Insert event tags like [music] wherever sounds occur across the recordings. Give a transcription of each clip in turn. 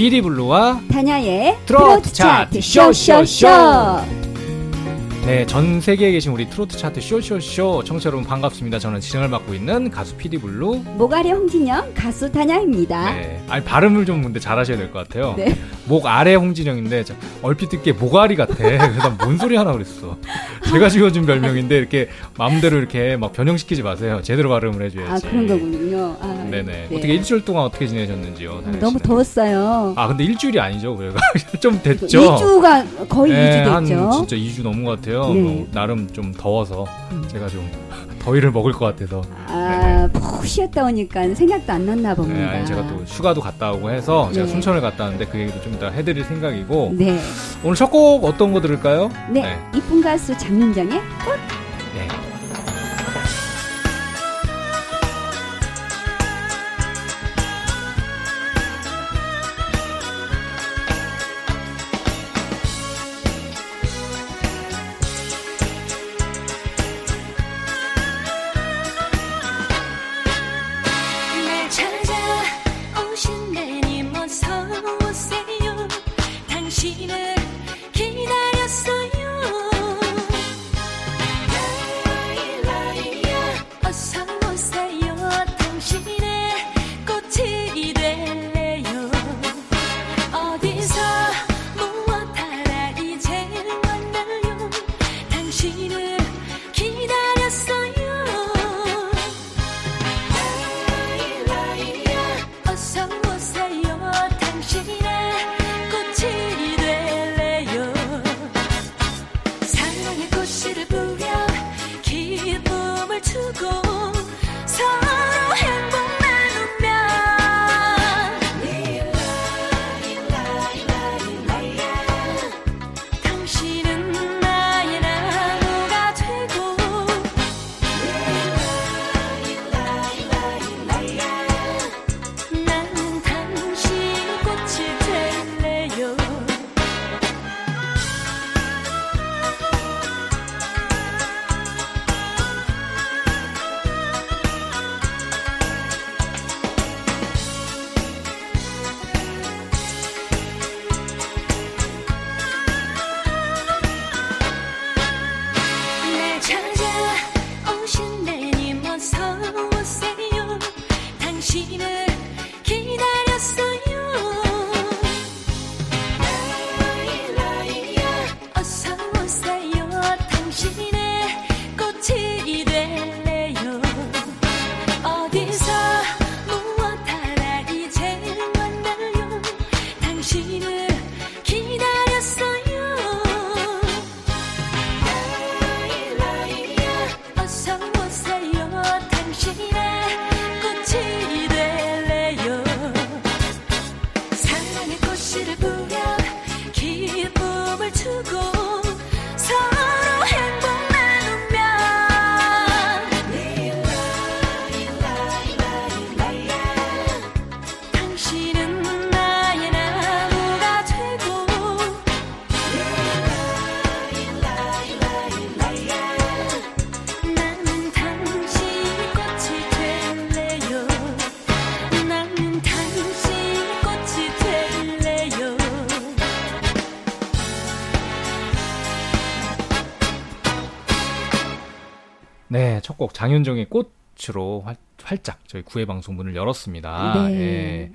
피디블루와 다냐의 트로트 차트 쇼쇼쇼. 네, 전 세계에 계신 우리 트로트 차트 쇼쇼쇼 청취자 여러분 반갑습니다. 저는 진행을 맡고 있는 가수 피디블루. 모가리 홍진영 가수 다냐입니다. 네, 아니 발음을 좀 근데 잘하셔야 될 것 같아요. 네. 목 아래 홍진영인데 저 얼핏 듣기에 모가리 같아. 그래서 뭔 소리 하나 그랬어. 제가 지어준 별명인데 이렇게 마음대로 이렇게 막 변형시키지 마세요. 제대로 발음을 해줘야지. 아 그런 거군요. 아, 네네. 네. 어떻게 일주일 동안 어떻게 지내셨는지요? 다냐 너무? 더웠어요. 아 근데 일주일이 아니죠. 그래가 [laughs] 좀 됐죠. 2주가 거의 네, 2주 한 됐죠. 진짜 2주 넘은 것 같아요. 네. 뭐 나름 좀 더워서 음. 제가 좀 [laughs] 더위를 먹을 것 같아서. 아, 푹 쉬었다 오니까 생각도 안 났나 네, 봅니다. 아니 제가 또 휴가도 갔다 오고 해서 제가 네. 순천을 갔다 왔는데 그 얘기도 좀 이따 해드릴 생각이고 네. 오늘 첫 곡 어떤 거 들을까요? 네. 네. 이쁜 가수 장윤정의 네. 네, 첫곡 장윤정의 꽃으로 활, 활짝 저희 구회 방송 문을 열었습니다. 네. 예.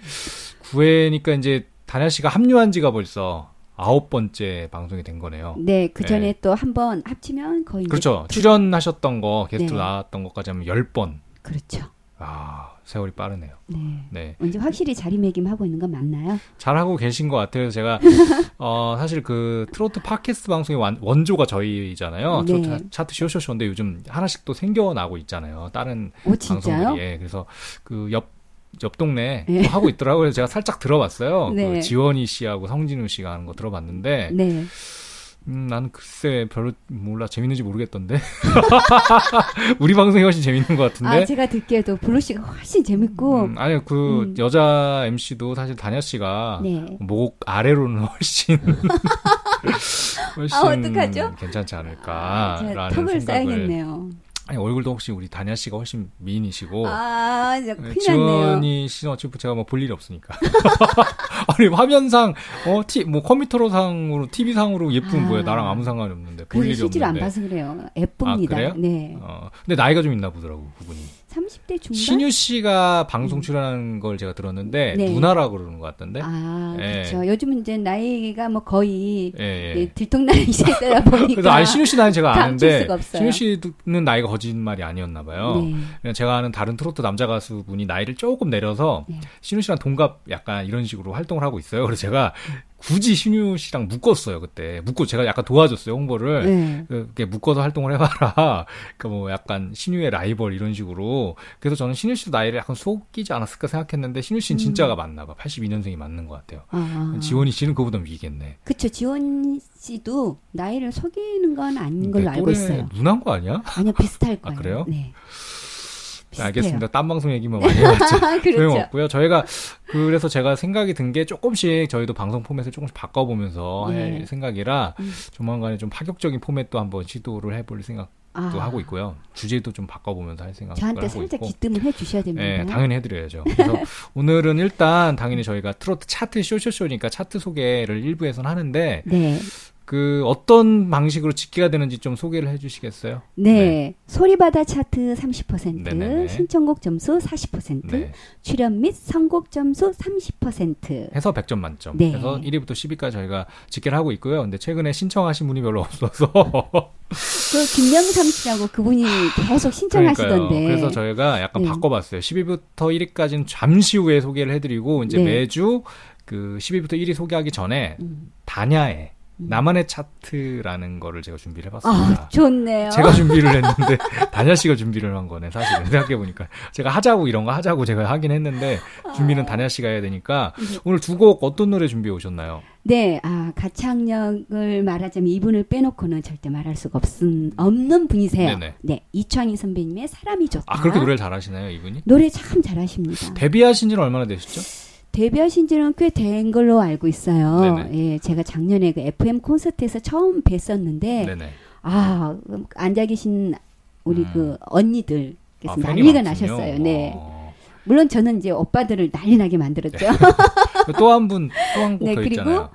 구회니까 이제 다냐 씨가 합류한 지가 벌써 아홉 번째 방송이 된 거네요. 네, 그 전에 네. 또한 번 합치면 거의 그렇죠. 출연하셨던 거, 게스트 네. 나왔던 것까지 하면 열 번. 그렇죠. 아, 세월이 빠르네요. 네. 네. 이제 확실히 자리매김하고 있는 건 맞나요? 잘 하고 계신 것 같아요. 제가, [laughs] 어, 사실 그 트로트 팟캐스트 방송의 완- 원조가 저희잖아요. 네. 트로트 차트 쇼쇼쇼인데 요즘 하나씩 또 생겨나고 있잖아요. 다른 오 진짜요? 방송들이. 예, 그래서 그 옆, 옆 동네 네. 또 하고 있더라고요. 제가 살짝 들어봤어요. 네. 그 지원이 씨하고 성진우 씨가 하는 거 들어봤는데, 네. 음, 나는 글쎄 별로 몰라 재밌는지 모르겠던데. [laughs] 우리 방송이 훨씬 재밌는 것 같은데. 아 제가 듣기에도 블루 씨가 훨씬 재밌고 음, 아니요 그 음. 여자 MC도 사실 다냐 씨가 네. 목 아래로는 훨씬 [laughs] 훨씬 아, 어떡하죠? 괜찮지 않을까라는 덕을 생각을 쌓아야겠네요. 아니 얼굴도 혹시 우리 다냐 씨가 훨씬 미인이시고 아, 진짜 네, 큰일. 지원이 씨는 어차피 제가 뭐 볼 일이 없으니까. [laughs] 아니 화면상 어티뭐 컴퓨터로 상으로 TV 상으로 예쁜 아. 뭐야 나랑 아무 상관이 없는데 볼 일이 실제로 안 없는데. 봐서 그래요. 예쁩니다. 아, 그래요? 네. 어 근데 나이가 좀 있나 보더라고 그분이. 30대 중반? 신유 씨가 방송 출연하는 걸 제가 들었는데 네. 누나라 그러는 것 같던데. 아, 예. 그렇죠. 요즘은 이제 나이가 뭐 거의 예, 예. 예, 들통나는 [laughs] 세대다 보니까. 그래서 아니 신유 씨 나이 제가 아는데. 신유 씨는 나이가 거짓말이 아니었나 봐요. 네. 제가 아는 다른 트로트 남자 가수 분이 나이를 조금 내려서 네. 신유 씨랑 동갑 약간 이런 식으로 활동을 하고 있어요. 그래서 제가 굳이 신유 씨랑 묶었어요 그때 묶고 제가 약간 도와줬어요 홍보를. 네. 묶어서 활동을 해봐라. [laughs] 그러니까 뭐 약간 신유의 라이벌 이런 식으로. 그래서 저는 신유 씨도 나이를 약간 속이지 않았을까 생각했는데 신유 씨는 진짜가 맞나 봐. 82년생이 맞는 것 같아요. 아, 지원이 씨는 그보다 위겠네. 그쵸. 지원 씨도 나이를 속이는 건 아닌 걸로 내 알고 있어요. 누난 거 아니야? 아니요, 비슷할 [laughs] 아, 거예요. 그래요? 네. 비슷해요. 알겠습니다. 딴 방송 얘기만 많이 해봤죠. [laughs] 그렇죠. 소용없고요. 저희가 그래서 제가 생각이 든 게 조금씩 저희도 방송 포맷을 조금씩 바꿔보면서 네. 할 생각이라 음. 조만간에 좀 파격적인 포맷도 한번 시도를 해볼 생각 도 아, 하고 있고요. 주제도 좀 바꿔보면서 할 생각을 저한테 하고 살짝 있고. 기뜸을 해주셔야 됩니다. 네, 당연히 해드려야죠. 그래서 [laughs] 오늘은 일단 당연히 저희가 트로트 차트 쇼쇼쇼니까 차트 소개를 일부에서는 하는데 네. 그 어떤 방식으로 집계가 되는지 좀 소개를 해주시겠어요? 네. 소리바다 차트 30%, 네네네. 신청곡 점수 40%, 네. 출연 및 선곡 점수 30%. 해서 100점 만점. 네. 그래서 1위부터 10위까지 저희가 집계를 하고 있고요. 근데 최근에 신청하신 분이 별로 없어서 그 김영삼 씨라고 그분이 계속 신청하시던데. 그러니까요. 그래서 저희가 약간 네. 바꿔봤어요. 10위부터 1위까지는 잠시 후에 소개를 해드리고 이제 네. 매주 그 10위부터 1위 소개하기 전에 음. 음. 나만의 차트라는 거를 제가 준비를 해봤습니다. 아, 좋네요. 제가 준비를 했는데 [laughs] 다냐 씨가 준비를 한 거네 사실은 생각해 보니까 제가 하자고 이런 거 하자고 제가 하긴 했는데 준비는 다냐 씨가 해야 되니까 네. 오늘 두 곡 어떤 노래 준비해 오셨나요? 네, 아, 가창력을 말하자면 이분을 빼놓고는 절대 말할 수가 없은, 없는 분이세요. 네네. 네, 이창희 선배님의 사람이 좋다. 아 그렇게 노래를 잘하시나요 이분이? 노래 참 잘하십니다. 데뷔하신 지는 얼마나 되셨죠? 데뷔하신 지는 꽤 된 걸로 알고 있어요. 네네. 예, 제가 작년에 그 FM 콘서트에서 처음 뵀었는데, 네네. 아, 음, 앉아 계신 우리 음. 그 언니들. 께서 아, 난리가 많군요. 나셨어요. 네. 어. 물론 저는 이제 오빠들을 난리 나게 만들었죠. [laughs] 또 한 분 또한곡 네, 더 그리고 있잖아요.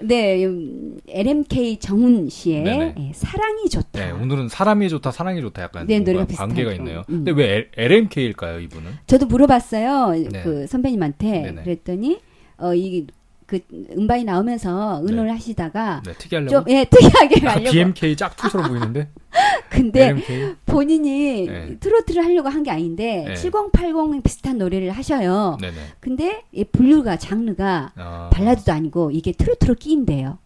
네, 음, LMK 정훈 씨의. 예, 사랑이 좋다. 네, 오늘은 사람이 좋다, 사랑이 좋다 약간 네, 노래가 비슷하죠. 관계가 있네요. 음. 근데 왜 LMK일까요, 이분은? 저도 물어봤어요. 네. 그 선배님한테. 네네. 그랬더니 어 이 그 음반이 나오면서 의논을 하시다가 네, 특이하려고. 좀 예, 특이하게 가려고. BMK 짝퉁처럼 보이는데. [laughs] 근데 LMK. 본인이 네. 트로트를 하려고 한 게 아닌데 네. 7080 비슷한 노래를 하셔요. 네네. 근데 이 분류가 장르가 아. 발라드도 아니고 이게 트로트로 끼인대요.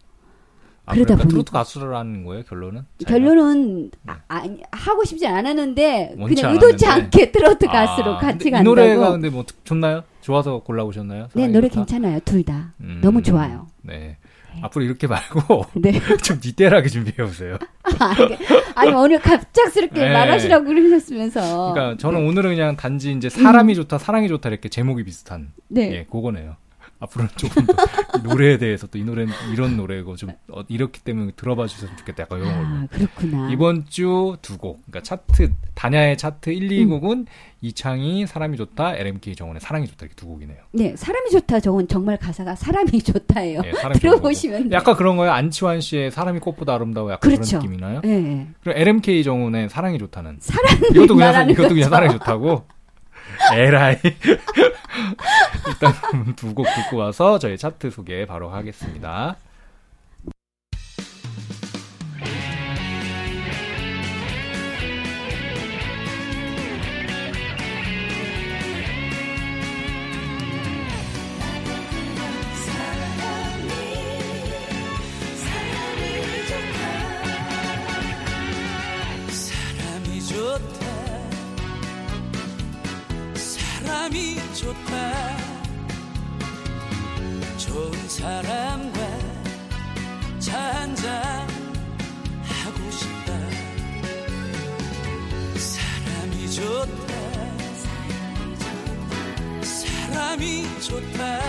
아, 그러다 그러니까 보니- 트로트 가수라는 거예요, 결론은? 자기가? 결론은 아, 아니, 하고 싶지 않았는데 그냥 의도치. 않게 트로트 아, 가수로 근데 같이 이 간다고. 노래가 근데 뭐 좋나요? 좋아서 골라오셨나요? 네 노래 좋다? 괜찮아요 둘 다. 음, 너무 좋아요. 네. 앞으로 이렇게 말고 [laughs] 네. [laughs] 좀 디테일하게 준비해 보세요. 아니 오늘 갑작스럽게 [laughs] 네. 말하시라고 그러셨으면서. 그러니까 저는 오늘은 그냥 단지 이제 사람이 좋다, 사랑이 좋다 이렇게 제목이 비슷한 음. 네. 예, 그거네요. 앞으로는 조금 더이 노래에 대해서 또 이 노래는 이런 노래고 좀 어, 이렇기 때문에 들어봐 주셨으면 좋겠다. 약간 이런 걸로. 아 그렇구나. 이번 주 두 곡. 그러니까 차트 다냐의 차트 1, 2 음. 곡은 이창희 사람이 좋다, LMK 정원의 사랑이 좋다 이렇게 두 곡이네요. 네 사람이 좋다. 저건 정말 가사가 사람이 좋다예요. 예, 사람이 들어보시면. 약간 그런 거예요. 안치환 씨의 사람이 꽃보다 아름다워 약간 그렇죠. 그런 느낌이나요? 네. 그리고 LMK 정원의 사랑이 좋다는 사랑을 이것도 그냥 사- 말하는 이것도 그냥. 사랑이 좋다고. 에라이. [laughs] 일단 두 곡 듣고 와서 저희 차트 소개 바로 하겠습니다. 사람과 차 한잔 하고 싶다. 사람이 좋다. 사람이 좋다.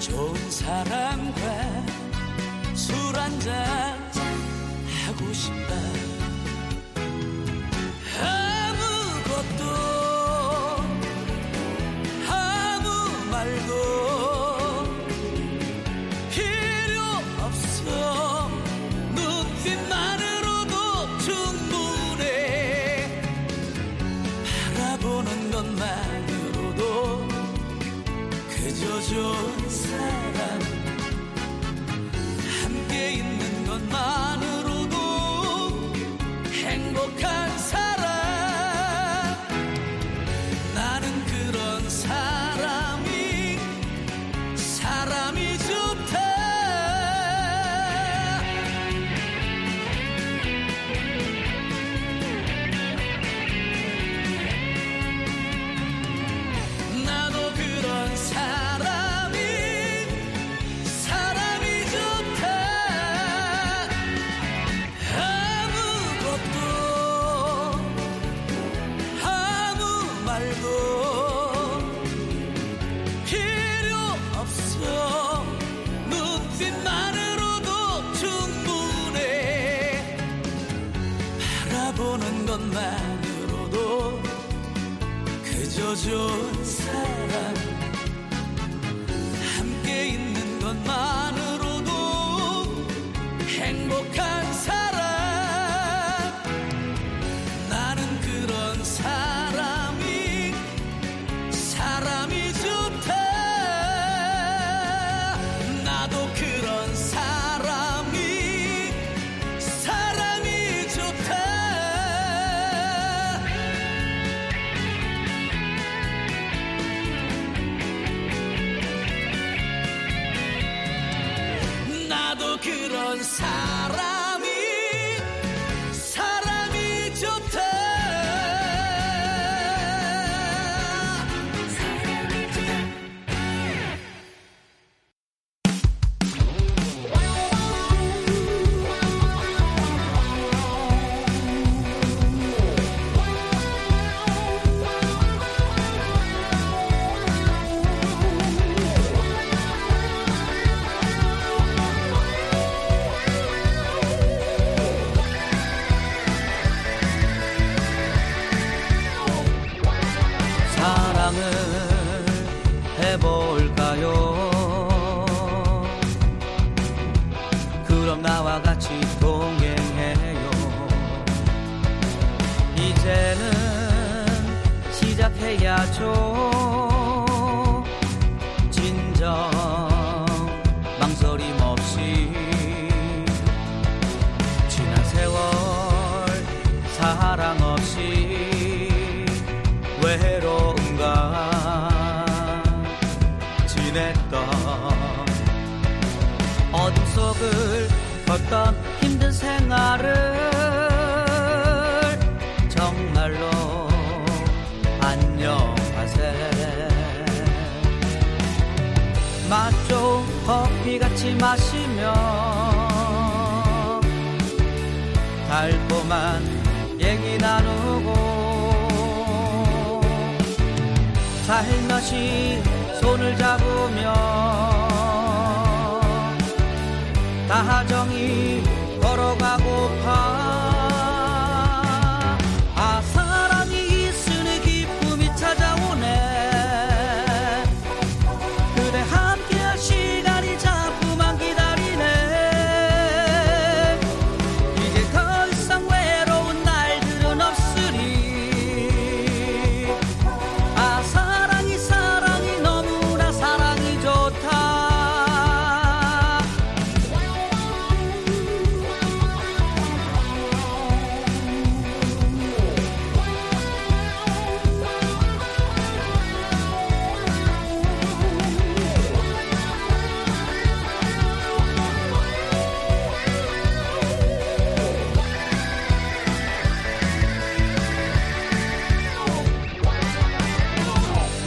좋은 사람과 술 한잔 하고 싶다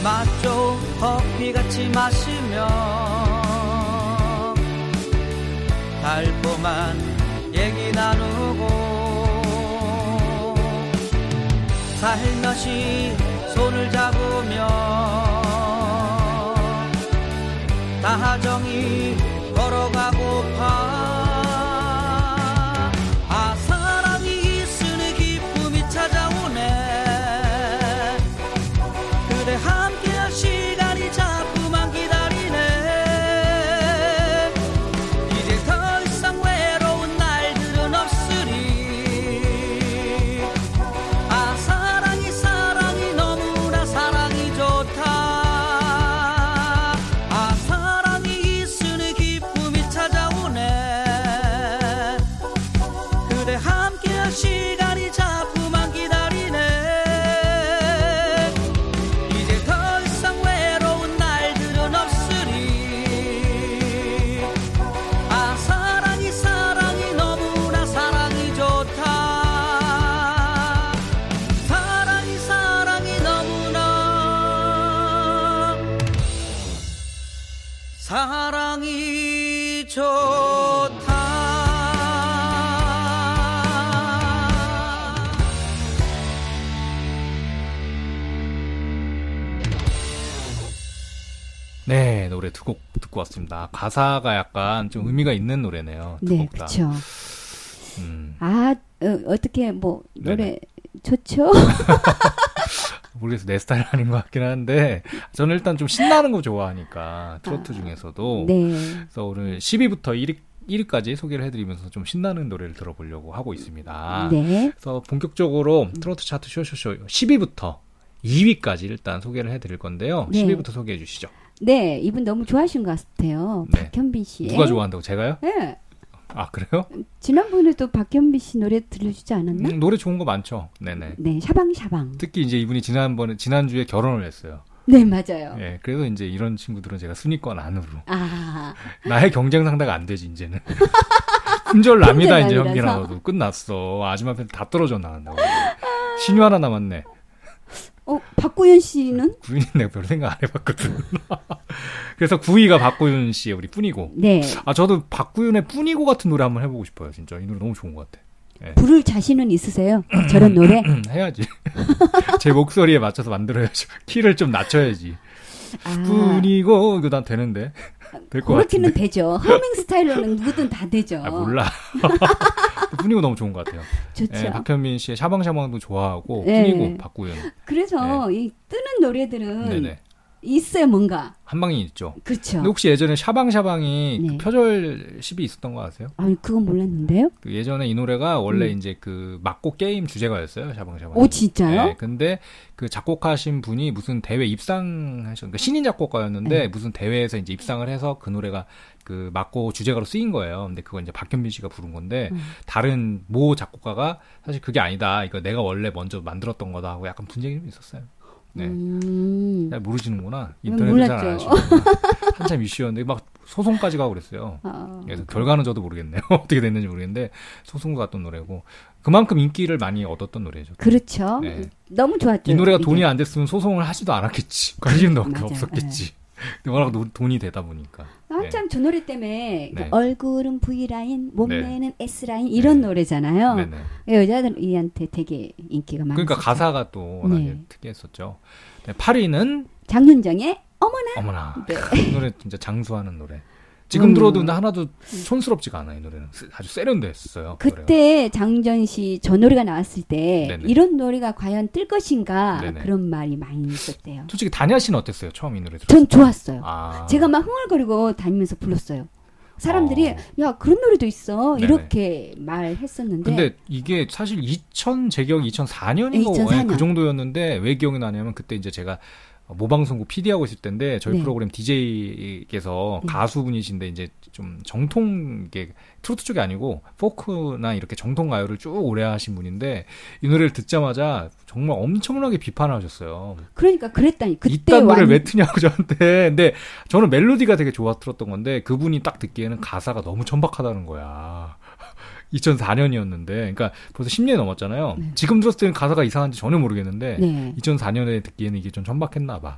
맛 좋은 커피같이 마시며 달콤한 얘기 나누고 살며시 손을 잡으며 다정히 듣고 왔습니다. 가사가 약간 좀 의미가 있는 노래네요. 두 네. 그렇죠. 음, 아, 어, 어떻게 뭐 노래 좋죠? [laughs] 모르겠어 내 스타일 아닌 것 같긴 한데 저는 일단 좀 신나는 거 좋아하니까 트로트 중에서도 네. 그래서 오늘 10위부터 1위 1위까지 소개를 해드리면서 좀 신나는 노래를 들어보려고 하고 있습니다. 네. 그래서 본격적으로 트로트 차트 쇼쇼쇼 10위부터 2위까지 일단 소개를 해드릴 건데요. 네. 10위부터 소개해 주시죠. 네, 이분 너무 좋아하신 것 같아요. 네. 박현빈 씨. 누가 좋아한다고 제가요? 네. 아 그래요? 지난번에도 박현빈 씨 노래 들려주지 않았나? 음, 노래 좋은 거 많죠. 네네. 네, 샤방샤방. 특히 이제 이분이 지난번에 지난주에 결혼을 했어요. 네, 맞아요. 예, 그래서 이제 이런 친구들은 제가 순위권 안으로 아, [laughs] 나의 경쟁 상대가 안 되지 이제는. [laughs] 품절 납니다 이제. 너도 끝났어. 아줌마 팬다 떨어져 나간다고. 신유 하나 남았네. 어, 박구현 씨는? 구윤이 내가 별로 생각 안 해봤거든. [laughs] 그래서 9위가 박구윤 씨의 우리 뿐이고. 네. 아 저도 박구윤의 뿐이고 같은 노래 한번 해보고 싶어요. 진짜 이 노래 너무 좋은 것 같아. 부를 자신은 있으세요? 저런 노래? [clears throat] 음, 해야지. [laughs] 제 목소리에 맞춰서 만들어야죠. [laughs] 키를 좀 낮춰야지. 아, 뿐이고 이거 난 되는데 될것 그렇게는 같은데. 되죠. 허밍 스타일로는 누구든 다 되죠. 아 몰라. 뿐이고 너무 좋은 것 같아요. 좋죠. 예, 박현민 씨의 샤방샤방도 좋아하고 네. 뿐이고 박구윤. 그래서 이 뜨는 노래들은 네네. 있어요, 뭔가. 한 방이 있죠. 그렇죠. 혹시 예전에 샤방샤방이 네. 그 표절 10이 있었던 거 아세요? 아니, 그건 몰랐는데요? 그 예전에 이 노래가 원래 음. 이제 그 막고 게임 주제가였어요. 샤방샤방. 오, 진짜요? 네, 근데 그 작곡하신 분이 무슨 대회 입상하셨, 그러니까 신인 작곡가였는데 네. 무슨 대회에서 이제 입상을 해서 그 노래가 그 막고 주제가로 쓰인 거예요. 근데 그거 이제 박현빈 씨가 부른 건데 음. 다른 모 작곡가가 사실 그게 아니다. 이거 내가 원래 먼저 만들었던 거다 하고 약간 분쟁이 좀 있었어요. 네. 음. 잘 모르시는구나. 음, 인터넷에 잘안 몰랐죠. 하시는구나. 한참 이슈였는데 막 소송까지 가고 그랬어요. [laughs] 아, 그래서 결과는 저도 모르겠네요. [laughs] 어떻게 됐는지 모르겠는데 소송도 갔던 노래고 그만큼 인기를 많이 얻었던 노래죠. 그렇죠. 네. 너무 좋았죠. 이 노래가 이게. 돈이 안 됐으면 소송을 하지도 않았겠지. 관심도. 없었겠지. 근데 워낙 노- 돈이 되다 보니까. 한참 저 노래 때문에 그 네. 얼굴은 V라인, 몸매는 S라인 이런 네. 노래잖아요. 노래잖아요. 여자들한테 되게 인기가 많았어요. 그러니까 가사가 또 워낙에 네. 특이했었죠. 네, 8위는 장윤정의 어머나. 어머나. 네. 이 노래 진짜 장수하는 노래. 지금 음. 들어도 근데 하나도 촌스럽지가 않아 이 노래는 아주 세련됐어요. 노래가. 그때 장윤정 씨저 노래가 나왔을 때 네네. 이런 노래가 과연 뜰 것인가 네네. 그런 말이 많이 있었대요. 솔직히 다냐 씨는 어땠어요? 처음 이 노래 들었을 전 때? 좋았어요. 아. 제가 막 흥얼거리고 다니면서 불렀어요. 사람들이 어. 야 그런 노래도 있어 네네. 이렇게 말했었는데 근데 이게 사실 2000제 기억이 2004년인가 네, 2004 년. 그 정도였는데 왜 기억이 나냐면 그때 이제 제가 모방송국 PD 하고 있을 때인데 저희 네. 프로그램 DJ께서 네. 가수분이신데 이제 좀 정통 이게 트로트 쪽이 아니고 포크나 이렇게 정통 가요를 쭉 오래 하신 분인데 이 노래를 듣자마자 정말 엄청나게 비판하셨어요. 그러니까 그랬다니 그때 이딴 노래를 완- 왜 트냐고 [laughs] 저한테. 근데 저는 멜로디가 되게 좋아 들었던 건데 그분이 딱 듣기에는 가사가 너무 천박하다는 거야. 2004년이었는데, 그러니까 벌써 10년이 넘었잖아요. 네. 지금 들었을 때는 가사가 이상한지 전혀 모르겠는데, 네. 2004년에 듣기에는 이게 좀 천박했나 봐.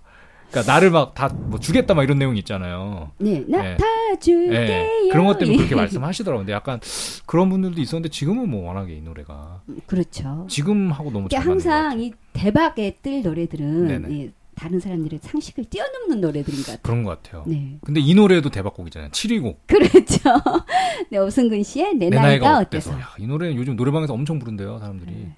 그러니까 나를 막 다 뭐 주겠다 막 이런 내용 있잖아요. 네, 나 네. 다 줄게요. 예, 그런 것 때문에 그렇게 [laughs] 예. 말씀하시더라고요. 근데 약간 그런 분들도 있었는데 지금은 뭐 워낙에 이 노래가 그렇죠. 지금 하고 너무 이게 잘. 항상 이 대박에 뜰 노래들은 다른 사람들의 상식을 뛰어넘는 노래들인 것 같아요. 그런 것 같아요. 네. 근데 이 노래도 대박곡이잖아요. 7위곡. 그렇죠. [laughs] 네, 오승근 씨의 내, 내 나이가, 나이가 어때서. 어때서. 야, 이 노래는 요즘 노래방에서 엄청 부른대요, 사람들이. 네.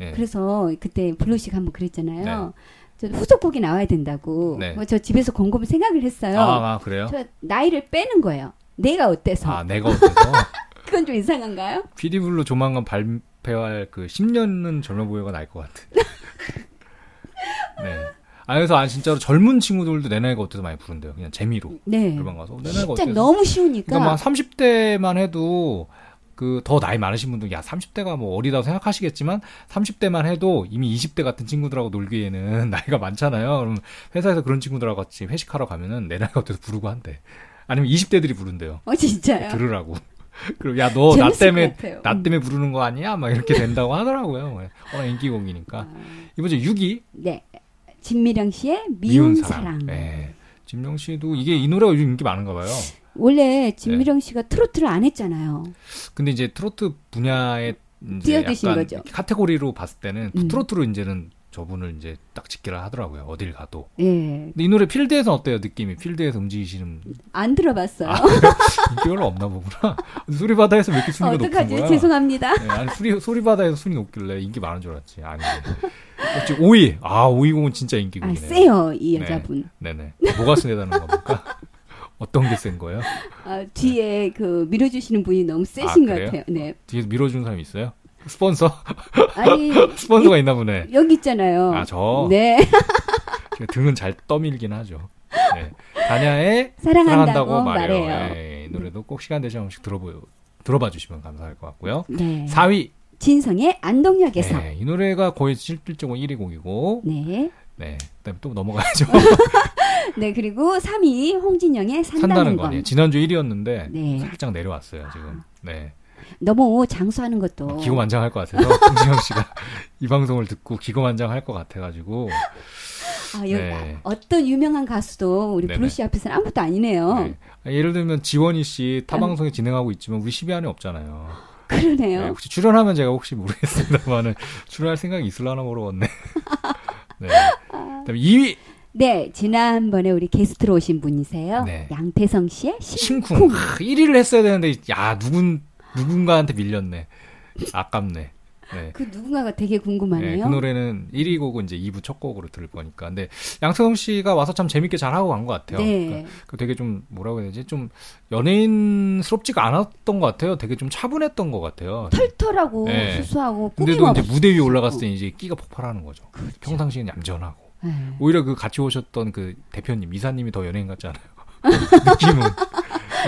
예. 그래서 그때 블루식 한번 그랬잖아요. 네. 저 후속곡이 나와야 된다고. 네. 뭐저 집에서 곰곰이 생각을 했어요. 아, 아, 그래요? 저 나이를 빼는 거예요. 내가 어때서. 아, 내가 어때서? [laughs] 그건 좀 이상한가요? 피디블루 조만간 발표할 그 10년은 젊어 보여가 날 것 같아. [laughs] 네. 아, 그래서 아, 진짜로 젊은 친구들도 내 나이가 어때서 많이 부른대요. 그냥 재미로. 네. 노래방 가서. 내 나이가 어때서? 너무 쉬우니까. 그러니까 막 30대만 해도 그 더 나이 많으신 분들 야 30대가 뭐 어리다고 생각하시겠지만 30대만 해도 이미 20대 같은 친구들하고 놀기에는 [laughs] 나이가 많잖아요. 그럼 회사에서 그런 친구들하고 같이 회식하러 가면은 내 나이가 어때서 부르고 한대. 아니면 20대들이 부른대요. 어 진짜요? 들으라고. [laughs] 그리고 야 너 나 때문에. 나 때문에 부르는 거 아니야? 막 이렇게 [laughs] 된다고 하더라고요. 워낙 인기곡이니까. 아, 이번 주 6위 네. 진미령 씨의 미운, 사랑. 네. 진미령 씨도 이게 이 노래가 요즘 인기 많은가 봐요. 원래 진미령 씨가 트로트를 안 했잖아요. 근데 이제 트로트 분야에 뛰어드신 거죠. 카테고리로 봤을 때는 음. 트로트로 이제는 저분을 이제 딱 집계를 하더라고요. 어딜 가도. 예. 근데 이 노래 필드에서 어때요? 느낌이 필드에서 움직이시는 안 들어봤어요. 아, 인기 별로 없나 보구나. 소리바다에서 왜 이렇게 순위가 높은 어떡하지? 거야? 죄송합니다. 네, 아니 소리 소리바다에서 순위 높길래 인기 많은 줄 알았지. 아니. 어찌 5위. 아 5위공은 진짜 아, 인기곡이네요. 세요, 이 네. 여자분. 네 네. 뭐가 세다는 겁니까? 어떤 게 센 거예요? 아, 뒤에 그 밀어주시는 분이 너무 세신 아, 것? 같아요. 네. 뒤에서 밀어주는 사람이 있어요? 스폰서? 아니, [laughs] 스폰서가 있나 보네. 여기 있잖아요. 아, 저? 네. [laughs] 등은 잘 떠밀긴 하죠. 네. 다냐의 사랑한다고, 사랑한다고 말해요. 말해요. 예, 이 노래도 꼭 시간 되시면 한 번씩 들어보요. 들어봐 주시면 감사할 것 같고요. 네. 4위. 진성의 안동역에서. 네. 네, 이 노래가 거의 실질적으로 1위 곡이고, 네. 네. 그다음에 또 넘어가야죠. [laughs] 그리고 3위 홍진영의 산다는, 산다는 건. 거니. 지난주 1위였는데 네. 살짝 내려왔어요 지금. 네. 너무 장수하는 것도 기고만장할 것 같아서 [laughs] 홍진영 씨가 이 방송을 듣고 기고만장할 것 같아가지고 아, 여기 네. 어떤 유명한 가수도 우리 네네. 브루시 앞에서는 아무것도 아니네요. 네. 예를 들면 지원이 씨 아. 타방송에 진행하고 있지만 우리 10위 안에 없잖아요. 그러네요. 네, 혹시 출연하면 제가 혹시 모르겠습니다만은 [laughs] 출연할 생각이 있을라나 모르겠네. [laughs] 네. 그다음에 2위 네, 지난번에 우리 게스트로 오신 분이세요. 네. 양태성 씨의 심쿵. 심쿵. 하, 1위를 했어야 되는데 야 누군 누군가한테 밀렸네. 아깝네. 네. 그 누군가가 되게 네, 궁금하네요. 그 노래는 1위 곡은 이제 2부 첫 곡으로 들을 거니까. 근데 양세형 씨가 와서 참 재밌게 잘 하고 간 것 같아요. 네. 그러니까 그 되게 좀 뭐라고 해야 되지? 좀 연예인스럽지가 않았던 것 같아요. 되게 좀 차분했던 것 같아요. 털털하고 네. 수수하고 근데도. 이제 무대 위에 올라갔을 때 이제 끼가 폭발하는 거죠. 평상시엔 얌전하고. 네. 오히려 그 같이 오셨던 그 대표님, 이사님이 더 연예인 같잖아요. [laughs] 느낌은.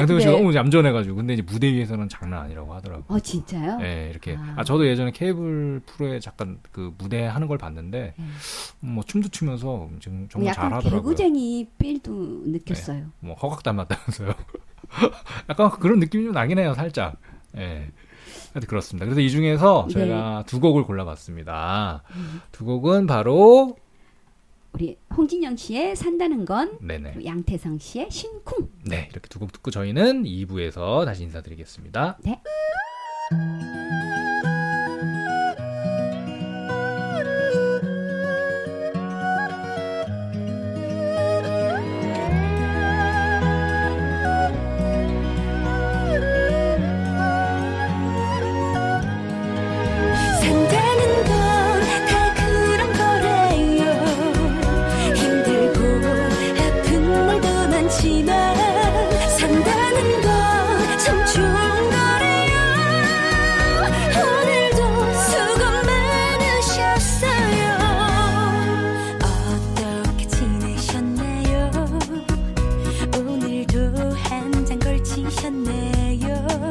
양세형 씨가 네. 너무 얌전해가지고. 근데 이제 무대 위에서는 장난 아니라고 하더라고요. 어 진짜요? 예, 이렇게. 아. 아. 저도 예전에 케이블 프로에 잠깐 그 무대 하는 걸 봤는데, 네. 뭐 춤도 추면서 지금 정말 잘 약간 하더라고요. 개구쟁이 필도 느꼈어요. 뭐 허각 닮았다면서요. [laughs] 약간 그런 느낌이 좀 나긴 해요, 살짝. 예. 하여튼 그렇습니다. 그래서 이 중에서 네. 저희가 두 곡을 골라봤습니다. 두 곡은 바로, 우리 홍진영 씨의 산다는 건 네네. 양태성 씨의 심쿵. 네, 이렇게 두 곡 듣고 저희는 2부에서 다시 인사드리겠습니다. 네. 걸치셨네요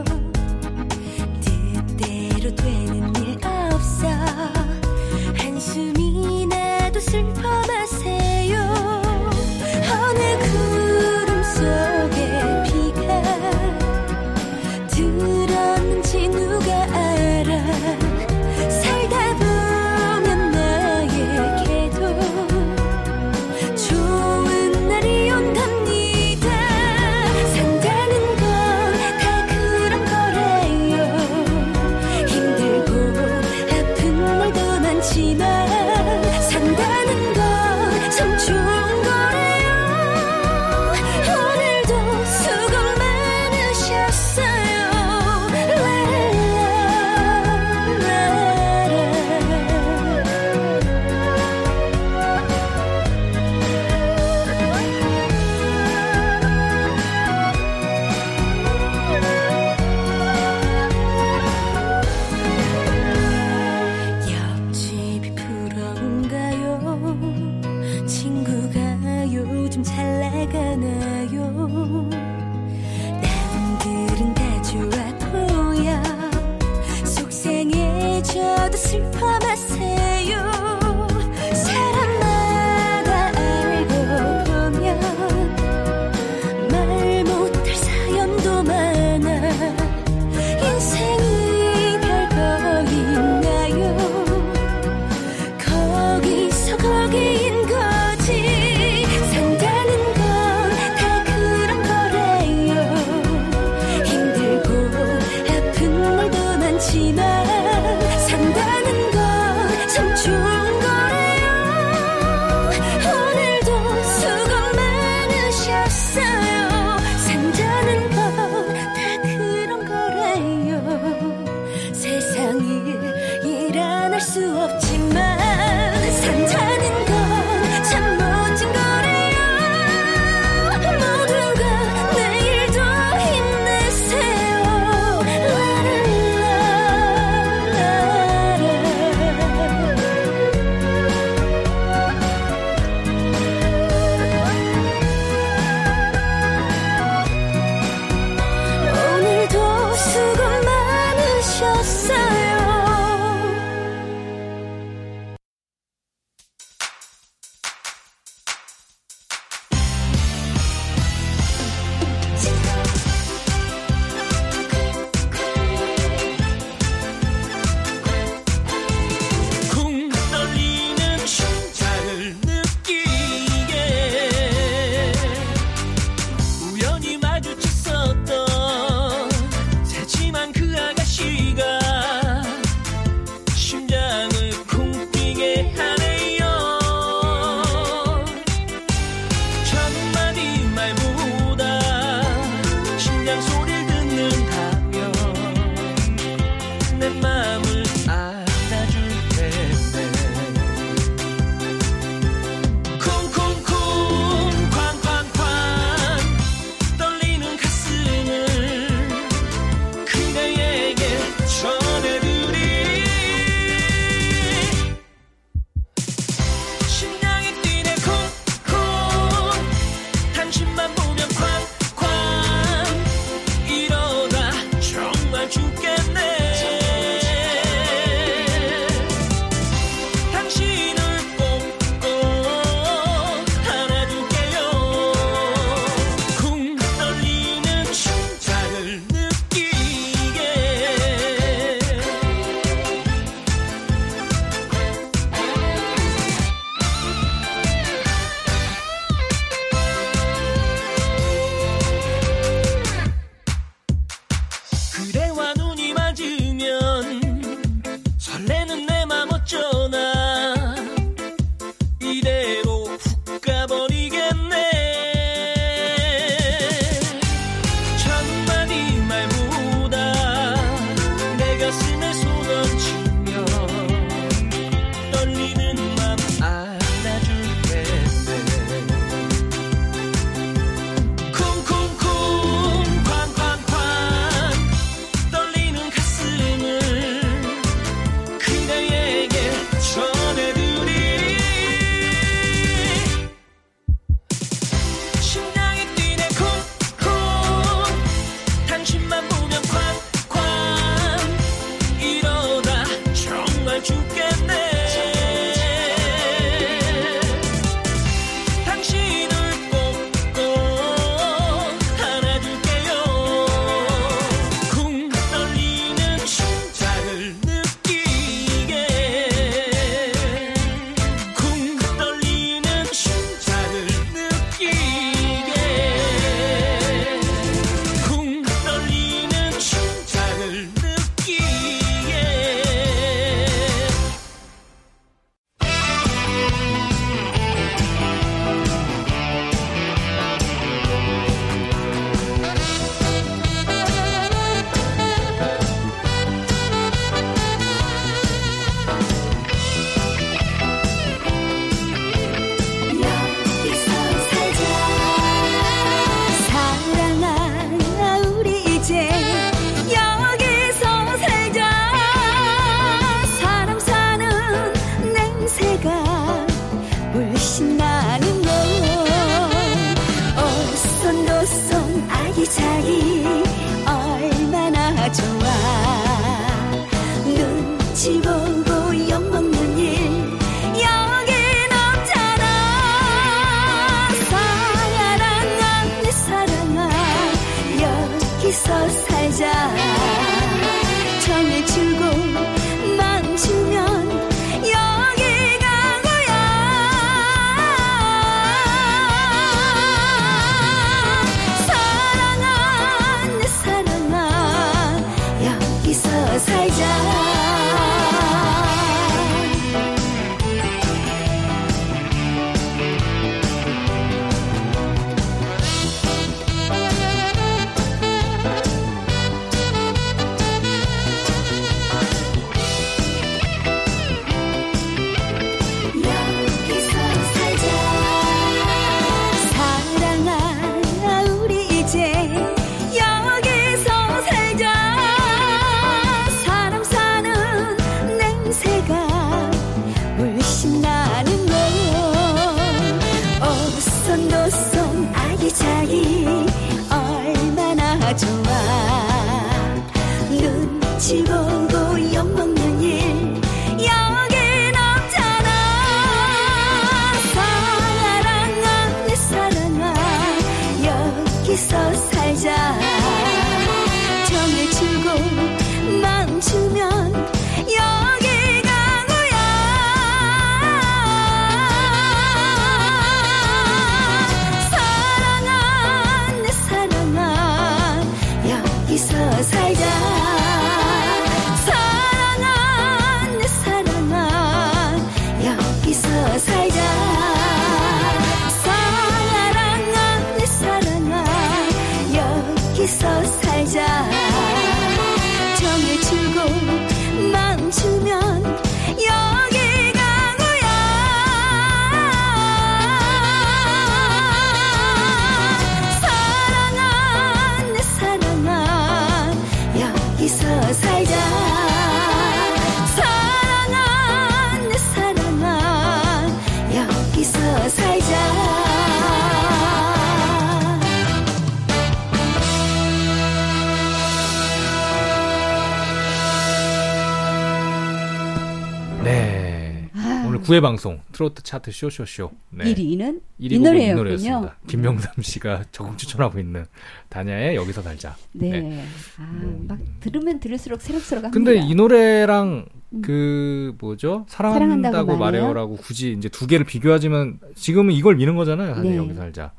9회 방송 트로트 차트 쇼쇼쇼. 네. 1위는 이 1위 곡은 이 노래였군요. 김명삼 씨가 적극 추천하고 있는 다냐의 여기서 살자. 네. 네. 아, 막 들으면 들을수록 새록새록 합니다. 근데 이 노래랑 그 뭐죠? 사랑한다고, 사랑한다고 말해요? 말해요라고 굳이 이제 두 개를 비교하지만 지금은 이걸 미는 거잖아요. 사실 네. 여기서 살자.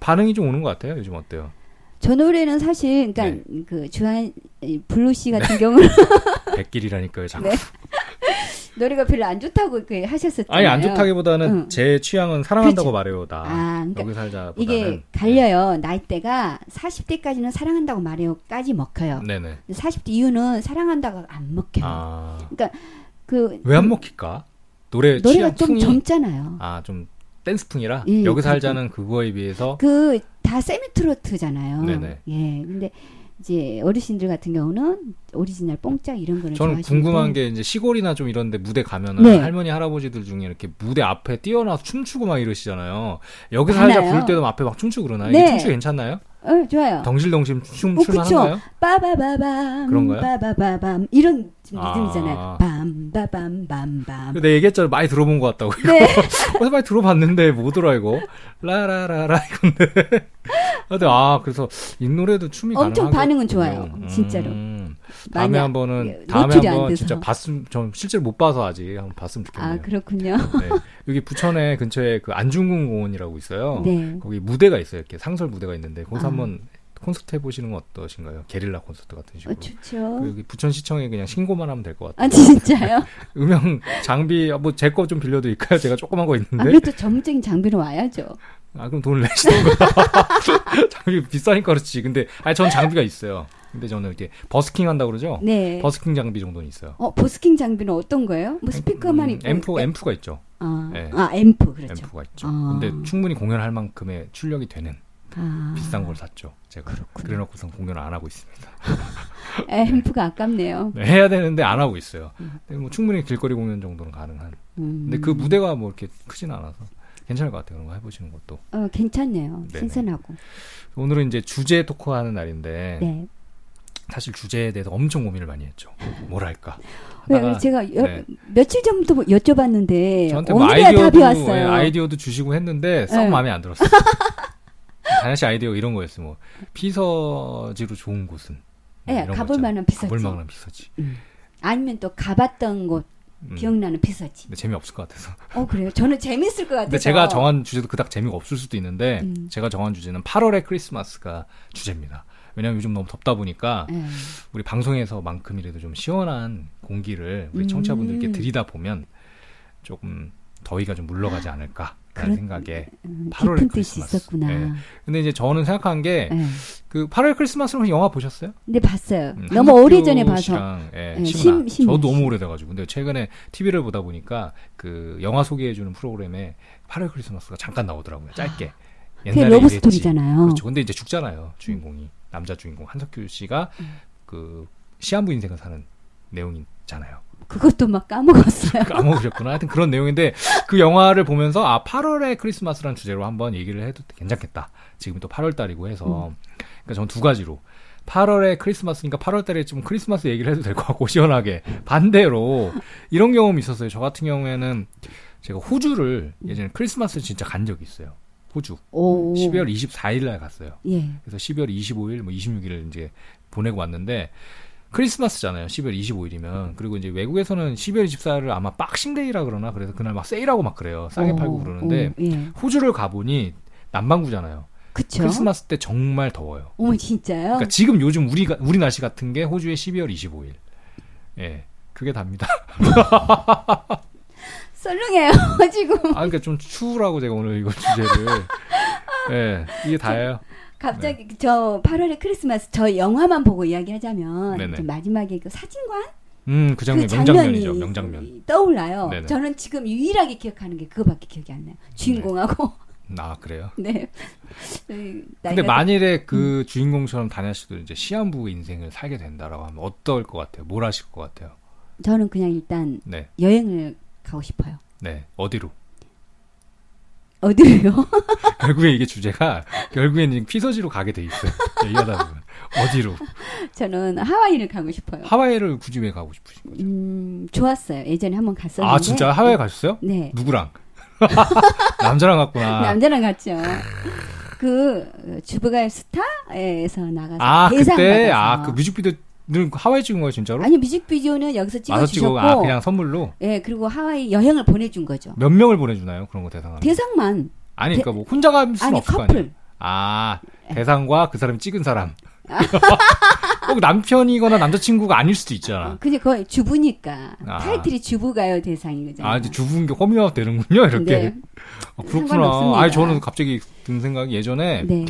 반응이 좀 오는 것 같아요. 요즘 어때요? 저 노래는 사실 그러니까 네. 그 주한 이 블루 씨 같은 경우는 [laughs] 백길이라니까요. 자꾸. 네. 노래가 별로 안 좋다고 이렇게 하셨었잖아요. 아니 안 좋다기보다는 응. 제 취향은 사랑한다고 그렇죠. 말해요. 나 아, 그러니까 여기 살자보다는 이게 갈려요. 나이대가 40대까지는 사랑한다고 말해요까지 먹혀요. 네네. 근데 40대 이후는 사랑한다고 안 먹혀요. 아. 그왜안 먹힐까? 노래 노래가 취향 좀 풍이 젊잖아요. 아, 좀 댄스풍이라 예, 여기 그리고- 살자는 그거에 비해서 그 다 세미트로트잖아요. 네네. 예. 근데 이제 어르신들 같은 경우는 오리지널 뽕짝 이런 거를 저는 좋아하시는데 궁금한 게 이제 시골이나 좀 이런 데 무대 가면은 네. 할머니 할아버지들 중에 이렇게 무대 앞에 뛰어나서 춤추고 막 이러시잖아요. 여기 살자. 부를 때도 앞에 막 춤추고 그러나요? 네. 춤추기 괜찮나요? 어, 좋아요. 덩실덩실 춤 어, 출만 그쵸. 한가요? 빠바바밤 그런가요? 빠바바밤 이런 아. 리듬이잖아요. 빰바밤밤밤. 근데 얘기했잖아요. 많이 들어본 것 같다고. 네. [laughs] 어디서 많이 들어봤는데 뭐더라 이거. 라라라라 이건데. [laughs] 근데 아 그래서 이 노래도 춤이 엄청 가능하겠군요. 반응은 좋아요. 진짜로. 음. 다음에 한 번은 예, 다음에 노출이 안 한번 돼서. 진짜 봤음 전 실제로 못 봐서 아직 한번 봤으면 좋겠네요. 아 그렇군요. 네. 여기 부천에 근처에 그 안중근 공원이라고 있어요. 네. 거기 무대가 있어요. 이렇게 상설 무대가 있는데 거기서 아. 한번 콘서트 해보시는 건 어떠신가요? 게릴라 콘서트 같은 어, 식으로. 좋죠. 그 여기 부천시청에 그냥 신고만 하면 될 것 같아요. 아 진짜요? [laughs] 음영 장비 뭐 제 거 좀 빌려드릴까요? 제가 조그만 거아 있는데. 그래도 전문적인 장비로 와야죠. 아 그럼 돈을 내시던가. [laughs] 장비 비싸니까 그렇지. 근데 아니 전 장비가 있어요. 근데 저는 이렇게 버스킹 한다 고 그러죠. 네. 버스킹 장비 정도는 있어요. 어 버스킹 장비는 어떤 거예요? 뭐 스피커만 음, 있고 앰프 에- 앰프가 있죠. 아, 네. 아 앰프 그렇죠. 앰프가 있죠. 아. 근데 충분히 공연할 만큼의 출력이 되는 아, 비싼 걸 샀죠. 제가 그래놓고선 공연을 안 하고 있습니다. [laughs] 앰프가 아깝네요. 네, 해야 되는데 안 하고 있어요. 근데 뭐 충분히 길거리 공연 정도는 가능한. 음. 근데 그 무대가 뭐 이렇게 크진 않아서 괜찮을 것 같아요. 그런 거 해보시는 것도. 어, 괜찮네요. 네네. 신선하고. 오늘은 이제 주제 토크하는 날인데 네. 사실 주제에 대해서 엄청 고민을 많이 했죠. 왜, 하다가 제가 여- 네. 며칠 전부터 뭐 여쭤봤는데 저한테 뭐 아이디어도. 예, 아이디어도 주시고 했는데 썩 네. 마음에 안 들었어요. [laughs] 다현 씨 아이디어 이런 거였어요. 뭐 피서지로 좋은 곳은 뭐 예, 거 가볼. 만한 피서지. 가볼 만한 피서지. 아니면 또 가봤던 곳 음. 기억나는 피서지. 재미없을 것 같아서. 어 그래요? 저는 재밌을 것 같아서. 근데 제가 정한 주제도 그닥 재미가 없을 수도 있는데 음. 제가 정한 주제는 8월의 크리스마스가 주제입니다. 왜냐하면 요즘 너무 덥다 보니까 예. 우리 방송에서만큼이라도 좀 시원한 공기를 우리 음. 청취자분들께 드리다 보면 조금 더위가 좀 물러가지 않을까 라는 그런- 생각에 음, 8월의 깊은 뜻이 크리스마스. 있었구나. 예. 근데 이제 저는 생각한 게 예. 그 8월 크리스마스는 영화 보셨어요? 근데 봤어요. 음, 너무 한석규 오래 전에 봐서. 예, 예, 심은하. 심- 심은하 저도 너무 씨. 오래돼가지고 근데 최근에 TV를 보다 보니까 그 영화 소개해주는 프로그램에 8월 크리스마스가 잠깐 나오더라고요. 짧게. 그게 러브 이랬지. 스토리잖아요. 그렇죠. 근데 이제 죽잖아요. 주인공이 남자 주인공 한석규 씨가 음. 그 시한부 인생을 사는 내용이잖아요. 그것도 막 까먹었어요. [laughs] 까먹으셨구나. 하여튼 그런 내용인데 그 영화를 보면서 아 8월의 크리스마스라는 주제로 한번 얘기를 해도 괜찮겠다. 지금 또 8월 달이고 해서 그러니까 전두 가지로 8월에 크리스마스니까 8월 달에 좀 크리스마스 얘기를 해도 될 것 같고 시원하게 반대로 이런 경험이 있었어요. 저 같은 경우에는 제가 호주를 예전에 크리스마스 진짜 간 적이 있어요. 호주 오. 12월 24일 날 갔어요. 예. 그래서 12월 25일, 뭐 26일을 이제 보내고 왔는데 크리스마스잖아요. 12월 25일이면 그리고 이제 외국에서는 12월 24일을 아마 박싱데이라 그러나 그래서 그날 막 세일하고 막 그래요. 싸게 어, 팔고 그러는데 어, 예. 호주를 가보니 남반구잖아요. 그쵸. 크리스마스 때 정말 더워요. 어머 진짜요? 그러니까 지금 요즘 우리가 우리 날씨 같은 게 호주의 12월 25일. 예. 그게 답니다. [laughs] 썰렁해요 [laughs] 지금. 아, 그러니까 좀 추우라고 제가 오늘 이거 주제를. [laughs] 예, 이게 다예요. 갑자기 저 8월의 크리스마스 저 영화만 보고 이야기하자면 마지막에 그 사진관 음, 그 장면 그 명장면이죠, 장면이 명장면. 떠올라요. 네네. 저는 지금 유일하게 기억하는 게 그거밖에 기억이 안 나요. 주인공하고 아, 그래요. [laughs] 네. 네, 근데 만일에 그 주인공처럼 다냐 씨도 이제 시한부 인생을 살게 된다라고 하면 어떨 것 같아요? 뭘 하실 것 같아요? 저는 그냥 일단 네, 여행을 가고 싶어요. 네, 어디로? 어디로요? [laughs] 결국에 이게 주제가 결국에는 피서지로 가게 돼 있어요. 얘기하다 보면 어디로? 저는 하와이를 가고 싶어요. 하와이를 굳이 왜 가고 싶으신 거죠? 음, 좋았어요. 예전에 한번 갔었는데. 아 진짜 하와이 가셨어요? 네. 누구랑? [laughs] 남자랑 갔구나. 남자랑 갔죠. 그 주부가의 스타에서 나가서 아 대상 그때 받아서. 아그 뮤직비디오 는 하와이 찍은 거예요 진짜로? 아니 뮤직비디오는 여기서 와서 찍어주셨고, 아 그냥 선물로 예 그리고 하와이 여행을 보내준 거죠. 몇 명을 보내주나요 그런 거 대상하면? 대상만 아니 그러니까 뭐 혼자 갈 수는 아니 없을 거 아니에요. 커플. 아 대상과 그 사람이 찍은 사람. [laughs] 꼭 남편이거나 남자친구가 아닐 수도 있잖아. 그게 거의 주부니까 아. 타이틀이 주부가요 대상이거든요. 아, 이제 주부인 게 허밍아웃 되는군요, 이렇게. 네. 아, 그렇구나. 아니, 저는 갑자기 든 생각이 예전에 네.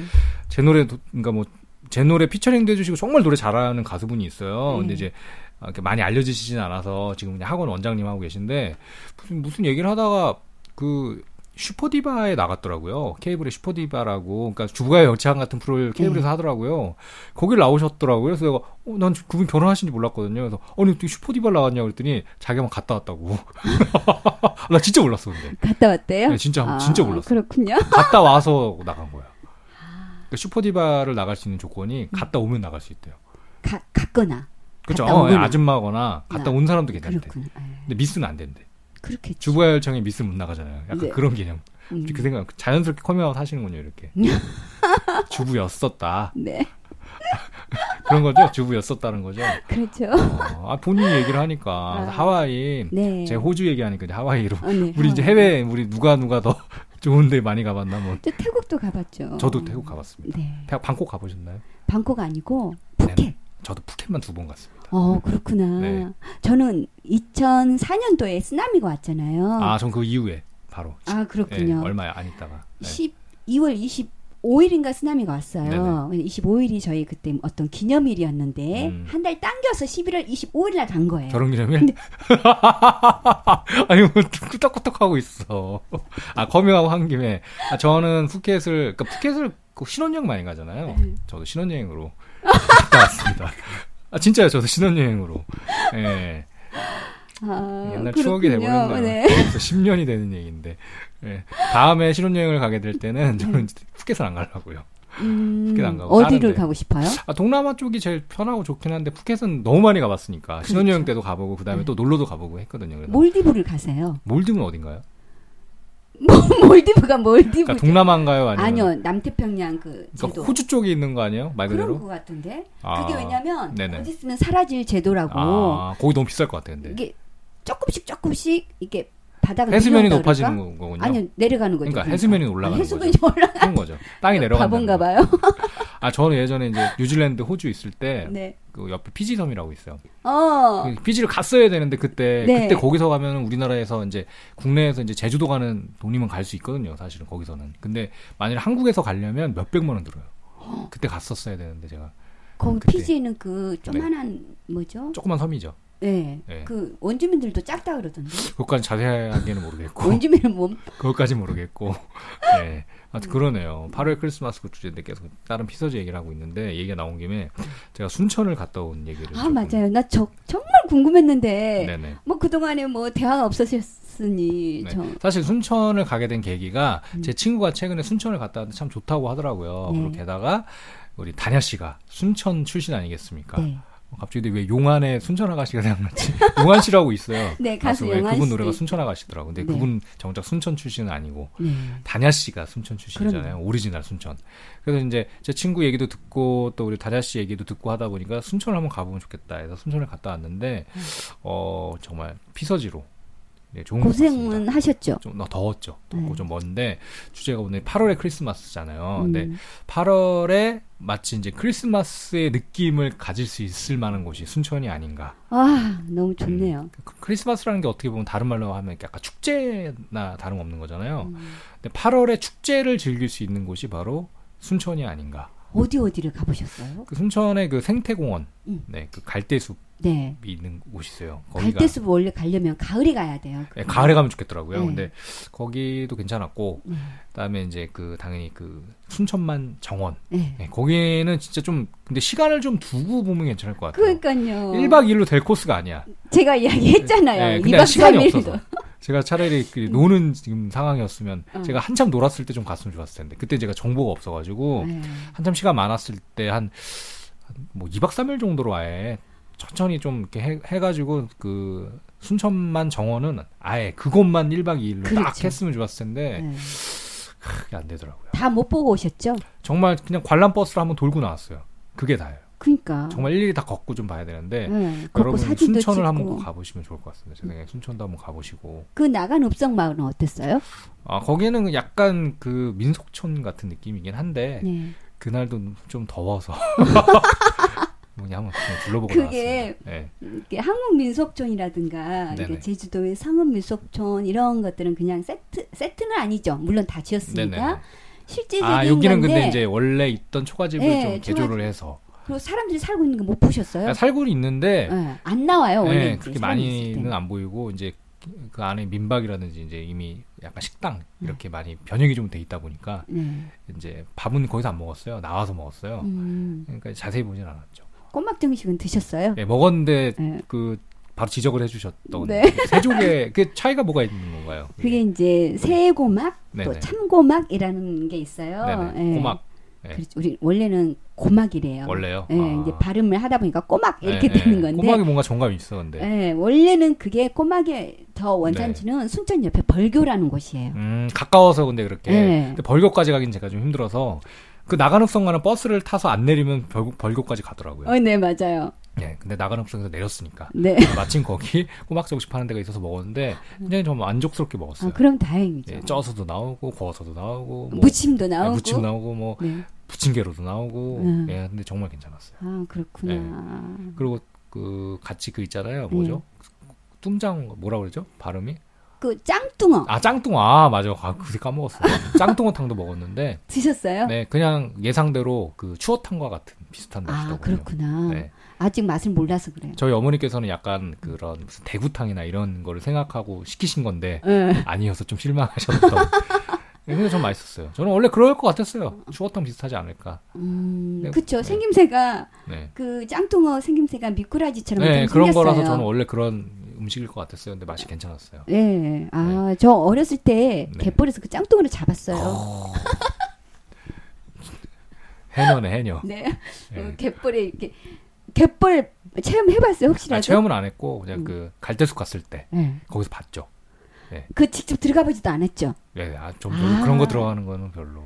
제 노래, 도- 그러니까 뭐, 제 노래 피처링도 해주시고 정말 노래 잘하는 가수분이 있어요. 네. 근데 이제, 아, 이렇게 많이 알려지시진 않아서 지금 그냥 학원 원장님 하고 계신데, 무슨, 무슨 얘기를 하다가 그, 슈퍼디바에 나갔더라고요. 케이블의 슈퍼디바라고. 그러니까 주부가의 여치한 같은 프로를 케이블에서 하더라고요. 거길 나오셨더라고요. 그래서 내가, 어, 난 그분 결혼하신지 몰랐거든요. 그래서, 아니, 어떻게 슈퍼디바 나왔냐고 그랬더니 자기가 막 갔다 왔다고. [laughs] 나 진짜 몰랐어, 근데. 갔다 왔대요? 네, 진짜- 아, 진짜 몰랐어요. 그렇군요. 갔다 와서 나간 거야. 그러니까 슈퍼디바를 나갈 수 있는 조건이 갔다 오면 나갈 수 있대요. 가, 갔거나. 그렇죠. 어, 오거나. 아줌마거나 갔다 나- 온 사람도 괜찮대. 그렇군요. 예. 근데 미스는 안 된대. 그렇겠죠. 주부가요열창에 미스는 못 나가잖아요. 약간 네. 그런 개념. 음. 그 생각 자연스럽게 커밍아웃 하시는군요, 이렇게. [laughs] 주부였었다. 네. [laughs] 그런 거죠? 주부였었다는 거죠. 그렇죠. 어, 아, 본인이 얘기를 하니까 아. 하와이 네. 제 호주 얘기하니까 이제 하와이로 어, 네. 우리 이제 하와이. 해외 우리 누가 누가 더 좋은데 많이 가봤나 뭐. 저 태국도 가봤죠. 저도 태국 가봤습니다. 네. 방콕 가보셨나요? 방콕 아니고 네, 네. 푸켓. 네. 저도 푸켓만 두 번 갔습니다. 어 그렇구나. 네. 저는 2004년도에 쓰나미가 왔잖아요. 아전 그 이후에 바로. 아 그렇군요. 네, 얼마 안 있다가. 12월 20 5일인가 쓰나미가 왔어요. 네네. 25일이 저희 그때 어떤 기념일이었는데 음. 한달 당겨서 11월 25일 날 간 거예요. 결혼 기념일? 근데... [laughs] 아니 뭐 끄떡끄떡 하고 있어. 아 검역하고 한 김에 아, 저는 푸켓을 그러니까 푸켓을 그 신혼여행 많이 가잖아요. 네. 저도 신혼여행으로 갔다 왔습니다. 아 진짜요. 저도 신혼여행으로. 예. 네. 아, 옛날 그렇군요. 추억이 돼버렸네요. 네. 10년이 되는 얘기인데. 예. 다음에 신혼여행을 가게 될 때는 저는 이제 푸켓을 안 가려고요. 음, 푸켓 안 가고 어디를 다른데. 가고 싶어요? 아, 동남아 쪽이 제일 편하고 좋긴 한데 푸켓은 너무 많이 가봤으니까 신혼여행 때도 가보고 그다음에 네. 또 놀러도 가보고 했거든요. 그래서 몰디브를 가세요. 몰디브는 어딘가요? [laughs] 몰디브가 몰디브. 그러니까 동남아인가요, 아니면 아니요, 남태평양 그 제도. 그러니까 호주 쪽에 있는 거 아니에요? 말 그런 그대로? 것 같은데. 아, 그게 왜냐면 네네. 어디 있으면 사라질 제도라고. 아, 거기 너무 비쌀 것 같아 근데. 이게 조금씩 조금씩 이게 바닥을 해수면이 높아지는 그럴까? 거군요. 아니요, 내려가는 거죠. 그러니까 해수면이 올라가는 해수면이 거죠. 올라. 그런 거죠. 땅이 내려간다는 바본가 거. 봐요. [laughs] 아, 저는 예전에 이제 뉴질랜드, 호주 있을 때 네. 그 옆에 피지 섬이라고 있어요. 어. 그 피지를 갔어야 되는데 그때 네. 그때 거기서 가면 우리나라에서 이제 국내에서 이제 제주도 가는 돈이면 갈 수 있거든요. 사실은 거기서는. 근데 만약 한국에서 가려면 몇 백만 원 들어요. 그때 갔었어야 되는데 제가 거기. 피지는 그 조만한 뭐죠? 조그만 섬이죠. 네. 네. 그 원주민들도 작다 그러던데. 그것까지 자세하게는 모르겠고 원주민은 뭐 [laughs] 그것까지 모르겠고 네. 하여튼 그러네요. 8월 크리스마스 그 주제인데 계속 다른 피서지 얘기를 하고 있는데 얘기가 나온 김에 제가 순천을 갔다 온 얘기를 아 맞아요. 나 저, 정말 궁금했는데 네네. 뭐 그 동안에 뭐 대화가 없었으니 네. 저 사실 순천을 가게 된 계기가 음. 제 친구가 최근에 순천을 갔다 왔는데 참 좋다고 하더라고요. 네. 그리고 게다가 우리 다냐 씨가 순천 출신 아니겠습니까? 네. 어, 갑자기 왜 용안에 순천 아가씨가 생각났지? [laughs] 용안 씨라고 있어요. 네, 가수 왜 용안 그분 노래가. 순천 아가씨더라고. 근데 네. 그분 정작 순천 출신은 아니고 네. 다냐 씨가 순천 출신이잖아요. 오리지널 순천. 그래서 이제 제 친구 얘기도 듣고 또 우리 다냐 씨 얘기도 듣고 하다 보니까 순천을 한번 가보면 좋겠다 해서 순천을 갔다 왔는데 어 정말 피서지로 네, 좋은. 고생은 하셨죠. 좀 더웠죠. 덥고 네. 좀 먼데 주제가 오늘 8월의 크리스마스잖아요. 근데 음. 8월에 마치 이제 크리스마스의 느낌을 가질 수 있을 만한 곳이 순천이 아닌가. 아 너무 좋네요. 그 크리스마스라는 게 어떻게 보면 다른 말로 하면 약간 축제나 다름 없는 거잖아요. 음. 근데 8월에 축제를 즐길 수 있는 곳이 바로 순천이 아닌가. 어디 어디를 가보셨어요? 그 순천의 그 생태공원, 음. 네, 그 갈대숲이 네. 있는 곳이 있어요. 갈대숲 원래 가려면 가을에 가야 돼요. 네, 가을에 가면 좋겠더라고요. 네. 근데 거기도 괜찮았고, 네. 그다음에 이제 그 당연히 그 순천만 정원, 네. 네, 거기는 진짜 좀 근데 시간을 좀 두고 보면 괜찮을 것 같아요. 그러니까요. 1박 2일로 될 코스가 아니야. 제가 이야기했잖아요. 네, 이 근데 2박 시간이 3일도. 없어서. 제가 차라리 그 노는 지금 상황이었으면 어. 제가 한참 놀았을 때 좀 갔으면 좋았을 텐데 그때 제가 정보가 없어가지고 네. 한참 시간 많았을 때 한 뭐 2박 3일 정도로 아예 천천히 좀 이렇게 해, 해가지고 그 순천만 정원은 아예 그것만 1박 2일로 딱 그렇죠. 했으면 좋았을 텐데 네. 그게 안 되더라고요. 다 못 보고 오셨죠? 정말 그냥 관람 버스를 한번 돌고 나왔어요. 그게 다예요. 그러니까. 정말 일일이 다 걷고 좀 봐야 되는데 네. 여러분 순천을 찍고. 한번 꼭 가보시면 좋을 것 같습니다. 제 생각에 순천도 한번 가보시고 그 나간 읍성 마을은 어땠어요? 아 거기는 약간 그 민속촌 같은 느낌이긴 한데 네. 그날도 좀 더워서 [laughs] 뭐냐 한번 둘러보고 그게. 네. 한국 민속촌이라든가 네네. 이렇게 제주도의 상업 민속촌 이런 것들은 그냥 세트 세트는 아니죠. 물론 다. 네네. 실제적인 아 여기는 건데 근데 이제 원래 있던 초가집을 네, 좀 개조를 초가집. 해서 그리고 사람들이 살고 있는 거 못 보셨어요? 아, 살고는 있는데 네, 안 나와요 원래 네, 그렇게 많이는. 안 보이고 이제 그 안에 민박이라든지 이제 이미 약간 식당 네. 이렇게 많이 변형이 좀 돼 있다 보니까 네. 이제 밥은 거기서 안 먹었어요. 나와서 먹었어요. 음, 그러니까 자세히 보진 않았죠. 꼬막 정식은 드셨어요? 네, 먹었는데 네. 그 바로 지적을 해주셨던 네. 세족의 [laughs] 그 차이가 뭐가 있는 건가요? 그게 이제 새고막 또 네네. 참고막이라는 게 있어요. 예. 꼬막 네. 우리 원래는 고막이래요. 원래요. 예, 아. 이제 발음을 하다 보니까 꼬막 이렇게 네, 되는 네. 건데. 꼬막이 뭔가 정감이 있어 근데. 예, 원래는 그게 꼬막의 더 원산지는 순천 옆에 벌교라는 곳이에요. 음 가까워서 근데 그렇게. 네. 근데 벌교까지 가긴 제가 좀 힘들어서 그 나간읍성 가는 버스를 타서 안 내리면 벌, 벌교까지 가더라고요. 어, 네, 맞아요. 예, 근데 나간읍성에서 내렸으니까. 네. 마침 거기 [laughs] 꼬막 정식 파는 데가 있어서 먹었는데 굉장히 좀 만족스럽게 먹었어요. 아, 그럼 다행이죠. 예, 쪄서도 나오고 구워서도 나오고 뭐 무침도 예, 나오고. 무침 나오고 뭐 네. 부침개로도 나오고 음. 예 근데 정말 괜찮았어요 아, 그렇구나. 그리고 그 같이 그 있잖아요 뭐죠 뚱장 뭐라 그러죠 발음이 그 짱뚱어 아 짱뚱어 아 맞아 아 그새 까먹었어요 짱뚱어탕도 먹었는데 [laughs] 드셨어요? 네 그냥 예상대로 그 추어탕과 같은 비슷한 아, 맛이더군요 그렇구나. 네 아직 맛을 몰라서 그래요. 저희 어머니께서는 약간 그런 무슨 대구탕이나 이런 거를 생각하고 시키신 건데 예. 아니어서 좀 실망하셨던 [laughs] 네, 근데 좀 맛있었어요 저는 원래 그럴 것 같았어요 추어탕 비슷하지 않을까 음, 네. 그쵸. 네. 생김새가 네그 짱뚱어 생김새가 미꾸라지처럼 네, 좀 그런. 거라서 저는 원래 그런 음식일 것 같았어요. 근데 맛이 괜찮았어요. 네. 아, 저 어렸을 때 네. 갯벌에서 그 짱뚱어를 잡았어요. 해녀네, 해녀. [laughs] 네. 네. 어, 갯벌에 이렇게 갯벌 체험해봤어요 혹시라도? 아, 체험은 안 했고 그냥 그 갈대숲 갔을 때 네. 거기서 봤죠. 그 직접 들어가 보지도 않았죠. 네, 아, 좀 아. 그런 거 들어가는 거는 별로.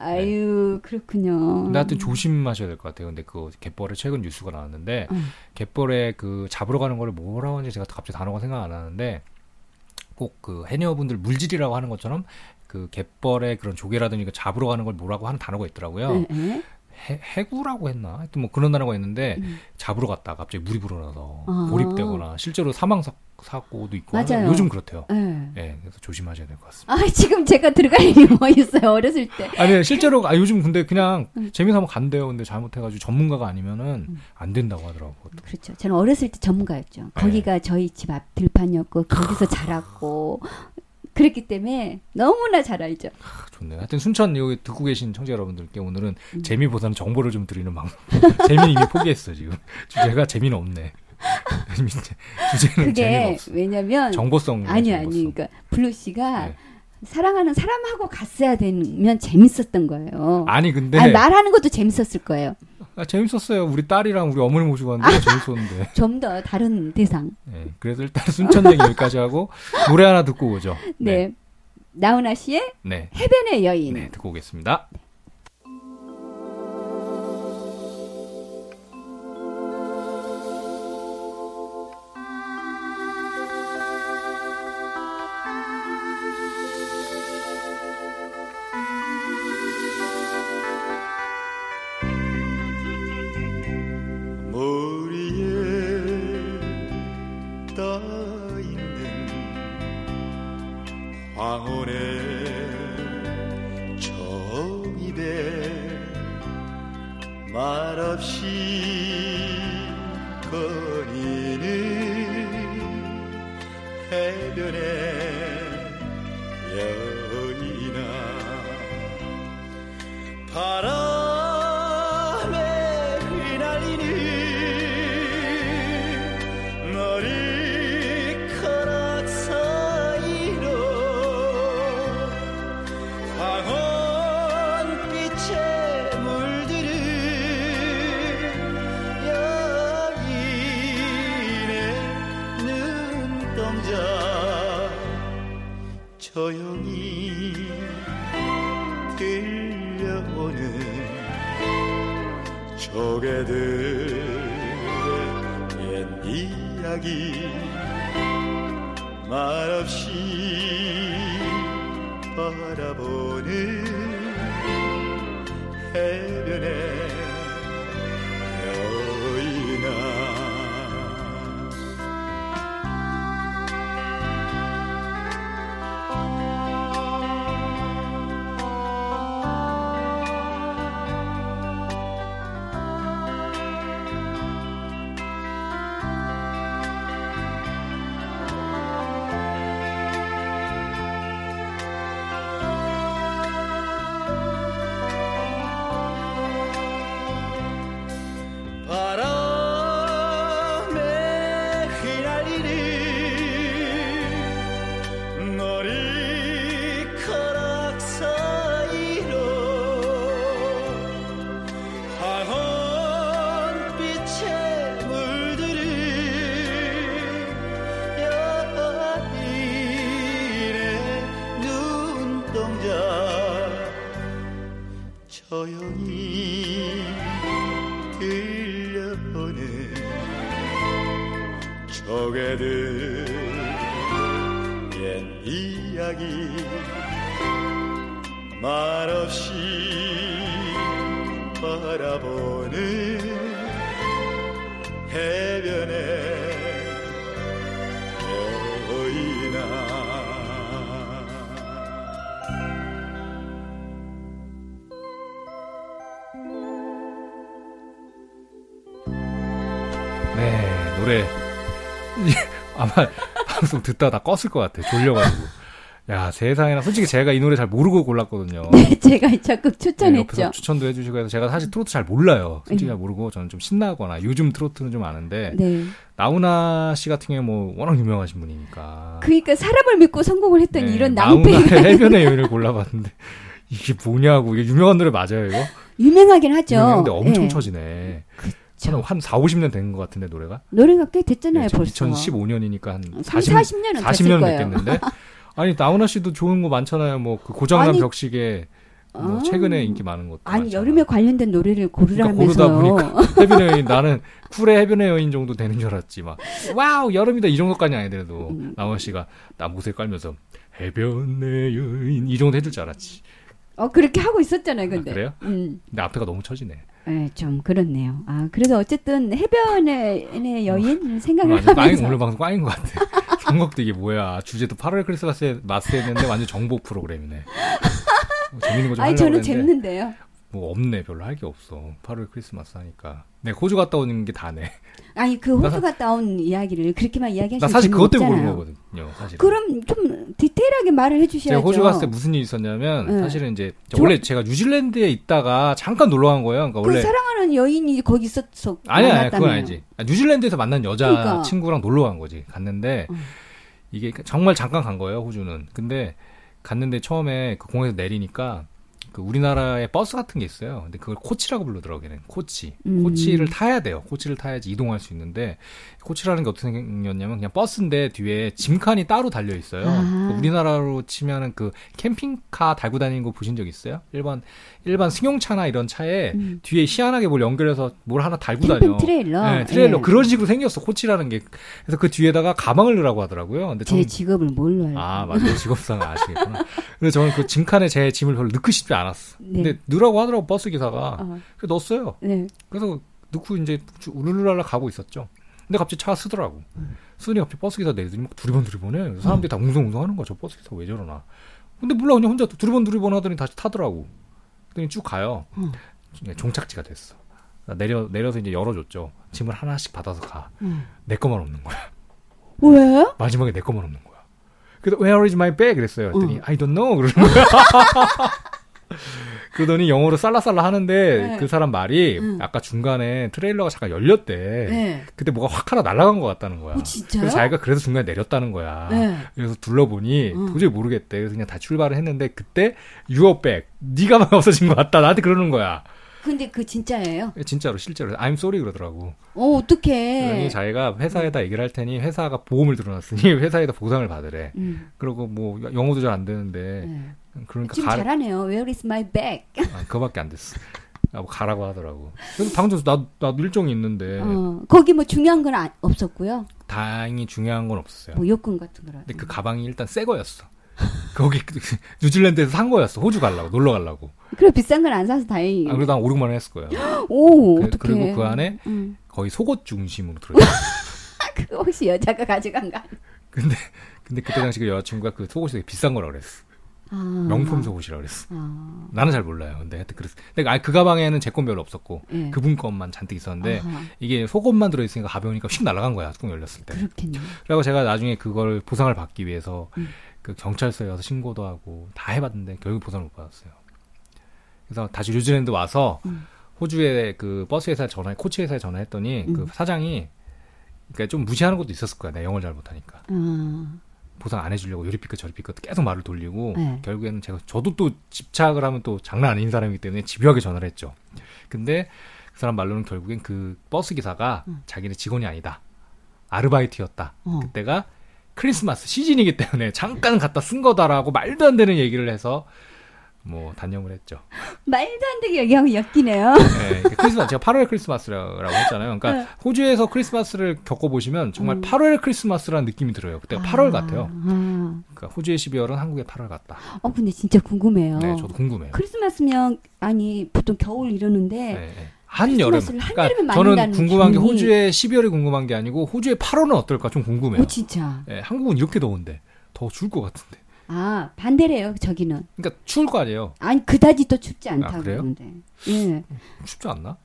아유 그렇군요. 근데 하여튼 조심하셔야 될 것 같아요. 근데 그 갯벌에 최근 뉴스가 나왔는데 음. 갯벌에 그 잡으러 가는 거를 뭐라고 하는지 제가 갑자기 단어가 생각 안 나는데 꼭 그 해녀분들 물질이라고 하는 것처럼 그 갯벌에 그런 조개라든지 그 잡으러 가는 걸 뭐라고 하는 단어가 있더라고요. 네, 네. 해, 해구라고 했나? 하여튼 뭐 그런 단어가 있는데 음. 잡으러 갔다가 갑자기 물이 불어나서 아. 고립되거나 실제로 사망 사, 사고도 있고 맞아요. 요즘 그렇대요. 예. 예, 그래서 조심하셔야 될 것 같습니다. 아, 지금 제가 들어갈 일이 뭐 있어요, 어렸을 때. 아니 실제로 아 요즘 근데 그냥 음. 재미삼아 간대요. 근데 잘못해가지고 전문가가 아니면은 안 된다고 하더라고. 그렇죠. 저는 어렸을 때 전문가였죠. 거기가 저희 집 앞 들판이었고, 거기서 자랐고, 그랬기 때문에 너무나 잘 알죠. 아, 좋네요. 하여튼 순천 여기 듣고 계신 청자 여러분들께 오늘은 음. 재미보다는 정보를 좀 드리는 방송. 재미는 이미 포기했어 지금. 주제가 재미는 없네. [laughs] 주제는 그게. 왜냐면, 정보성. 아니, 정보성. 아니, 그러니까, 블루 씨가 네. 사랑하는 사람하고 갔어야 되면 재밌었던 거예요. 아니 근데 아니, 말하는 것도 재밌었을 거예요. 아, 재밌었어요. 우리 딸이랑 우리 어머니 모시고 왔는데 재밌었는데. [laughs] 좀 더 다른 대상. 네, 그래서 일단 순천 얘기 여기까지 하고 노래 하나 듣고 오죠. 네. 나훈아 씨의 네. 해변의 여인. 네, 듣고 오겠습니다. 머 말없이 바라보는 해변의 방송 듣다 다 껐을 것 같아. 졸려가지고. [laughs] 야, 세상에나. 솔직히 제가 이 노래 잘 모르고 골랐거든요. 네, 제가 적극 네, 추천했죠. 옆에서 추천도 해주시고 해서 제가 사실 트로트 잘 몰라요. 솔직히 잘 모르고 저는 좀 신나거나 요즘 트로트는 좀 아는데 네. 나훈아 씨 같은 경우에 뭐 워낙 유명하신 분이니까. 그러니까 사람을 믿고 성공을 했더니 네, 이런 낭패가 [laughs] 해변의 여인을 골라봤는데 이게 뭐냐고 이게 유명한 노래 맞아요 이거? 유명하긴 하죠. 유명한데 엄청 네. 쳐지네. 저는 한 4, 50년 된 것 같은데 노래가. 노래가 꽤 됐잖아요, 네, 벌써. 2015년이니까 한 3, 40, 40년은 40년 됐을 거예요. 됐겠는데. [laughs] 아니 나훈아 씨도 좋은 거 많잖아요. 뭐 그 고장난 아니, 벽시계 뭐 아. 최근에 인기 많은 것도 아니, 많잖아. 여름에 관련된 노래를 그러니까 고르라면서요. 고르다 보니까 [laughs] [laughs] 해변의 여인 나는 쿨의 해변의 여인 정도 되는 줄 알았지 막 wow 여름이다 이 정도까지 아니더라도 음. 나훈아 씨가 저음을 깔면서 해변의 여인 이 정도 해줄 줄 알았지. 어, 그렇게 하고 있었잖아요, 근데. 아, 그래요? 음. 근데 앞에가 너무 처지네. 네, 좀 그렇네요. 아, 그래서 어쨌든 해변의 여인 생각을 오늘 꽝인, 하면서 오늘 방송 꽝인 것 같아. [laughs] 선곡도 이게 뭐야. 주제도 8월 크리스마스에 마스 했는데 완전 정보 프로그램이네. 뭐 재밌는 거좀 아니 저는 그랬는데 재밌는데요. 뭐 없네. 별로 할 게 없어. 8월 크리스마스 하니까. 네, 호주 갔다 오는 게 다네. 아니 그나 호주 사- 갔다 온 이야기를 그렇게만 이야기하시면 나 사실 그것 때문에. 그런 거거든요. 사실. 그럼 좀 디테일하게 말을 해주셔야죠. 제가 호주 갔을 때 무슨 일이 있었냐면 네. 사실은 이제 저- 원래 제가 뉴질랜드에 있다가 잠깐 놀러 간 거예요. 그러니까 그 원래 사랑하는 여인이 거기 있었어. 아니야, 아니, 그건. 아니지. 아, 뉴질랜드에서 만난 여자 그러니까. 친구랑 놀러 간 거지. 갔는데 음. 이게 정말 잠깐 간 거예요, 호주는. 근데 갔는데 처음에 그 공항에서 내리니까 그 우리나라에 버스 같은 게 있어요. 근데 그걸 coach라고 부르더라고요, 걔는. 코치. 음. coach를 타야 돼요. coach를 타야지 이동할 수 있는데 coach라는 게 어떻게 생겼냐면 그냥 버스인데 뒤에 짐칸이 따로 달려 있어요. 아. 그 우리나라로 치면은 그 캠핑카 달고 다니는 거 보신 적 있어요? 일반 일반 승용차나 이런 차에 음. 뒤에 희한하게 뭘 연결해서 뭘 하나 달고 다녀. 트레일러. 네, 트레일러 예. 그런 식으로 생겼어 coach라는 게. 그래서 그 뒤에다가 가방을 넣으라고 하더라고요. 근데 제 저는 직업을 뭘로 알고? 아 맞아요 직업상 아시겠구나. 근데 저는 그 짐칸에 제 짐을 별로 넣고 싶지 않았어. 네. 근데 넣으라고 하더라고 버스 기사가. 어, 그래서 넣었어요. 네. 그래서 넣고 이제 룰루랄라 가고 있었죠. 근데 갑자기 차가 서더라고. 서니 갑자기 버스 기사 내리더니 막 두리번 두리번해. 사람들이 다 웅성웅성 하는 거야. 저 버스 기사 왜 저러나. 근데 몰라 그냥 혼자 두리번 두리번 하더니 다시 타더라고. 그랬더니 쭉 가요. 음. 네, 종착지가 됐어. 나 내려 내려서 이제 열어줬죠. 짐을 하나씩 받아서 가. 음. 내 것만 없는 거야. 왜? [laughs] 마지막에 내 것만 없는 거야. 그래서 Where is my bag? 그랬어요. 그랬더니 음. I don't know. 그러는 거야. [laughs] 그러더니 영어로 쌀라쌀라 하는데 네. 그 사람 말이 음. 아까 중간에 트레일러가 잠깐 열렸대. 네. 그때 뭐가 확 하나 날아간 것 같다는 거야. 어, 진짜요? 그래서 자기가 그래서 중간에 내렸다는 거야. 네. 그래서 둘러보니 음. 도저히 모르겠대. 그래서 그냥 다 출발을 했는데 그때 유어백 네가만 없어진 것 같다. 나한테 그러는 거야. 근데 그 진짜예요? 진짜로 실제로 I'm sorry 그러더라고. 어, 어떡해. 그러니 자기가 회사에다 얘기를 할 테니 회사가 보험을 들어놨으니 [laughs] 회사에다 보상을 받으래. 음, 그리고 뭐 영어도 잘 안 되는데 네. 그러니까 지금 가, 잘하네요. Where is my bag? 아, 그거밖에 안 됐어. 아, 뭐 가라고 하더라고. 그래서 당장 나도 나도 일정이 있는데 어, 거기 뭐 중요한 건 아- 없었고요. 다행히 중요한 건 없었어요. 뭐 요금 같은 거라. 근데 그 가방이 일단 새 거였어. 거기 그- [laughs] 뉴질랜드에서 산 거였어. 호주 가려고 놀러 가려고. 그래 비싼 건안 사서 다행이에요. 아, 그래도 한 5, 6만 원 했을 거예요. [gasps] 오, 그- 어떡해. 그리고 그 안에 음. 거의 속옷 중심으로 들어 있어. [laughs] 그 혹시 여자가 가져간 거 아니야? 근데 근데 그때 당시 그 여자친구가 그 속옷이 되게 비싼 거라 그랬어. 아. 명품 속옷이라 그랬어. 아. 나는 잘 몰라요. 근데 하여튼 그랬어. 근데 아, 그 가방에는 제 건 별로 없었고 예. 그분 것만 잔뜩 있었는데 아하, 이게 속옷만 들어있으니까 가벼우니까 휙 날아간 거야. 뚜껑 열렸을 때. 그렇겠네. 그리고 제가 나중에 그걸 보상을 받기 위해서 음. 그 경찰서에 가서 신고도 하고 다 해봤는데 결국 보상을 못 받았어요. 그래서 다시 뉴질랜드 와서 음. 호주에 그 버스 회사에 전화, 코치 회사에 전화했더니 그 음. 사장이 그러니까 좀 무시하는 것도 있었을 거야. 내가 영어를 잘 못하니까 아, 보상 안 해주려고 요리 핑계 저리 핑계 계속 말을 돌리고 네. 결국에는 제가 저도 또 집착을 하면 또 장난 아닌 사람이기 때문에 집요하게 전화를 했죠. 근데 그 사람 말로는 결국엔 그 버스 기사가 음. 자기네 직원이 아니다. 아르바이트였다. 어. 그때가 크리스마스 시즌이기 때문에 잠깐 갖다 쓴 거다라고 말도 안 되는 얘기를 해서 뭐 단념을 했죠. [laughs] 말도 안 되게 얘기하고 엮이네요. 네, 크리스마스 제가 8월 크리스마스라고 했잖아요. 그러니까 네. 호주에서 크리스마스를 겪어 보시면 정말 음. 8월 크리스마스라는 느낌이 들어요. 그때가 8월 아, 같아요. 아. 그러니까 호주의 12월은 한국의 8월 같다. 어, 근데 진짜 궁금해요. 네, 저도 궁금해요. 크리스마스면 아니 보통 겨울 이러는데 네, 네. 한여름. 한여름에 저는 궁금한 게 기분이- 호주의 12월이 궁금한 게 아니고 호주의 8월은 어떨까 좀 궁금해요. 오 진짜. 네, 한국은 이렇게 더운데 더 추울 것 같은데. 아 반대래요 저기는. 그러니까 추울 거 아니에요. 아니 그다지 또 춥지 않다고 아, 그래요? 그러는데. 예. 춥지 않나?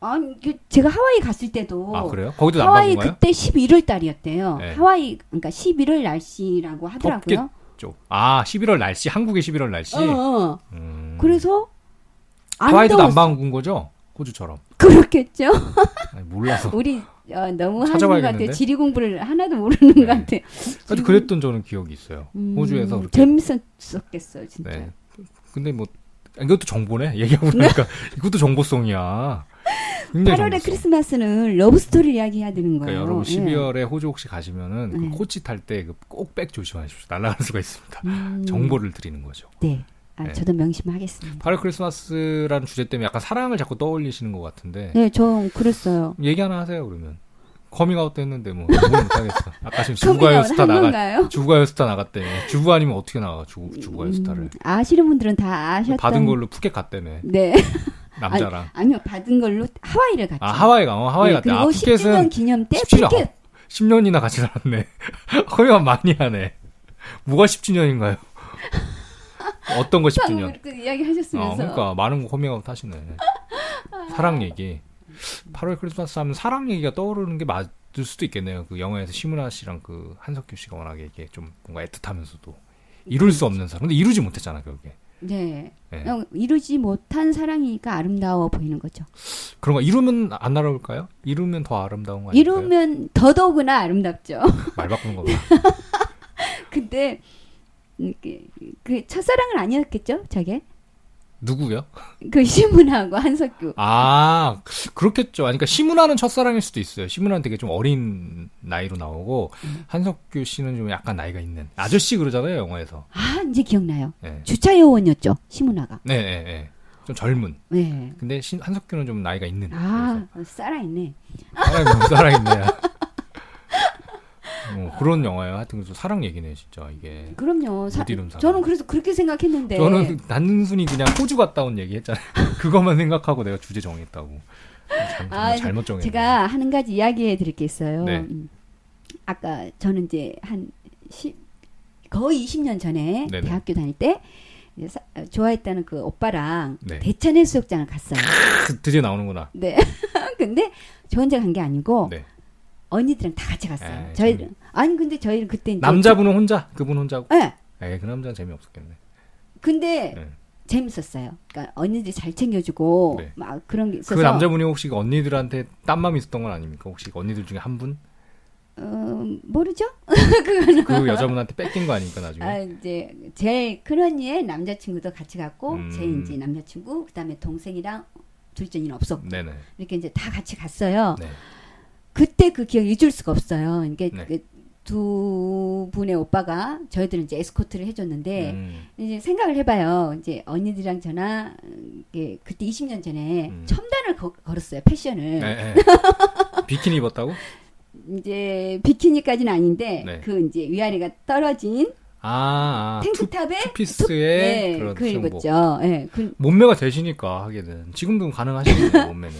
아니 그 제가 하와이 갔을 때도 아 그래요? 거기도 하와이? 그때 11월 달이었대요. 네. 하와이 그러니까 11월 날씨라고 하더라고요. 쪽. 아 11월 날씨, 한국의 11월 날씨. 어, 어. 음. 그래서 안 하와이도. 남반구인 거죠? 호주처럼. 그렇겠죠. 아니, 몰라서. [laughs] 우리 어, 너무 하는 것? 같아요. 지리 공부를 하나도 모르는 것 네. 같아. 하여튼 그랬던 저는 기억이 있어요. 음, 호주에서 그렇게. 재밌었겠어요, 진짜. 네. 근데 뭐 이것도 정보네. [laughs] 얘기하고 보니까 이것도 정보성이야. 굉장히 8월의 정보성. 크리스마스는 love story 이야기해야 되는 거예요. 그러니까 여러분 예. 12월에 호주 혹시 가시면은 그 네. 코치 탈 때 꼭 백 조심하십시오. 날아갈 수가 있습니다. 음, 정보를 드리는 거죠. 네. 아, 네. 저도 명심하겠습니다. 8월 크리스마스라는 주제 때문에 약간 사랑을 자꾸 떠올리시는 것 같은데 네, 저 그랬어요. 얘기 하나 하세요 그러면. 커밍아웃도 했는데 뭐 [laughs] 뭘 못하겠어. 아까 지금 주부가요 커밍아웃 스타 한 나가? 주부가요 스타 나갔대. 주부 아니면 어떻게 나가 주 주부가요 스타를. 음, 아시는 분들은 다 아셨던. 받은 걸로 푸켓 갔다며 네. [laughs] 남자랑. 아니 요, 받은 걸로 하와이를 갔죠. 아 하와이 가 어, 하와이 네, 갔대. 아 그리고 10주년 푸켓은 기념 때 17년. 푸켓. 10년이나 같이 살았네. [laughs] 허위만 많이 하네. 뭐가 10주년인가요? 어떤 거 방금 10주년? 그렇게 이야기 하셨으면서 아, 그러니까 많은 거 허밍아웃 하시네. 사랑 얘기. 8월 크리스마스 하면 사랑 얘기가 떠오르는 게 맞을 수도 있겠네요. 그 영화에서 심은하 씨랑 그 한석규 씨가 워낙에 이게 좀 뭔가 애틋하면서도 이룰 수 없는 사람. 근데 이루지 못했잖아, 결국에. 네. 예. 어, 이루지 못한 사랑이니까 아름다워 보이는 거죠. 그런 거 이루면 안 아름다울까요? 이루면 더 아름다운 거 아닐까요? 이루면 더더구나 아름답죠. 말 바꾸는 거 봐. [laughs] 근데 음, 그, 그 첫사랑은 아니었겠죠, 저게? 누구요? 그 시문하고 한석규. 아, 그렇겠죠. 아니, 그러니까 심은하는 첫사랑일 수도 있어요. 심은하는 되게 좀 어린 나이로 나오고 음. 한석규 씨는 좀 약간 나이가 있는 아저씨 그러잖아요, 영화에서. 아, 이제 기억나요. 네. 주차 요원이었죠, 시문화가. 네, 네, 네. 좀 젊은. 네. 근데 신- 한석규는 좀 나이가 있는. 아, 살아있네. 사랑이 너무 살아있네. [laughs] 어, 그런 영화예요. 하여튼 그래서 사랑 얘기네, 진짜 이게. 그럼요. 사-. 저는 그래서 그렇게 생각했는데. 저는 단순히 그냥 호주 갔다 온 얘기 했잖아요. [laughs] 그것만 생각하고 내가 주제 정했다고. 잘, 아, 잘못 정했네. 제가 하는 가지 이야기해 드릴 게 있어요. 네. 음. 아까 저는 이제 한 10, 거의 20년 전에 네네. 대학교 다닐 때 사- 어, 좋아했다는 그 오빠랑 네. 대천 해수욕장을 갔어요. 그, 드디어 나오는구나. 네. [laughs] 근데 저 혼자 간 게 아니고 네. 언니들이랑 다 같이 갔어요. 에이, 저희 재밌- 아니 근데 저희는 그때 남자분은 혼자, 그분 혼자고. 네. 에이, 그 남자는 재미없었겠네. 근데 네. 재밌었어요. 그러니까 언니들이 잘 챙겨주고 네. 막 그런 게 있어서 그 남자분이 혹시 그 언니들한테 딴맘이 있었던 건 아닙니까? 혹시 그 언니들 중에 한 분? 어, 모르죠? [laughs] 그 여자분한테 뺏긴 거 아닙니까, 나중에? 아, 이제 제일 큰 언니의 남자친구도 같이 갔고 음. 제 이제 남자친구 그다음에 동생이랑 둘째 언니는 없었고 네네. 이렇게 이제 다 같이 갔어요. 네. 그때 그 기억 잊을 수가 없어요. 이게 네. 그두 분의 오빠가 저희들은 이제 에스코트를 해줬는데 음, 이제 생각을 해봐요. 이제 언니들이랑 저나 음, 이게 그때 20년 전에 음. 첨단을 거- 걸었어요 패션을. 네, 네. [laughs] 비키니 입었다고? 이제 비키니까지는 아닌데 네. 그 이제 위아래가 떨어진 아, 아 투, 탱크탑에 투피스의 네, 수영복. 입었죠. 예, 그, 몸매가 되시니까 하게 는 지금도 가능하시네요 몸매는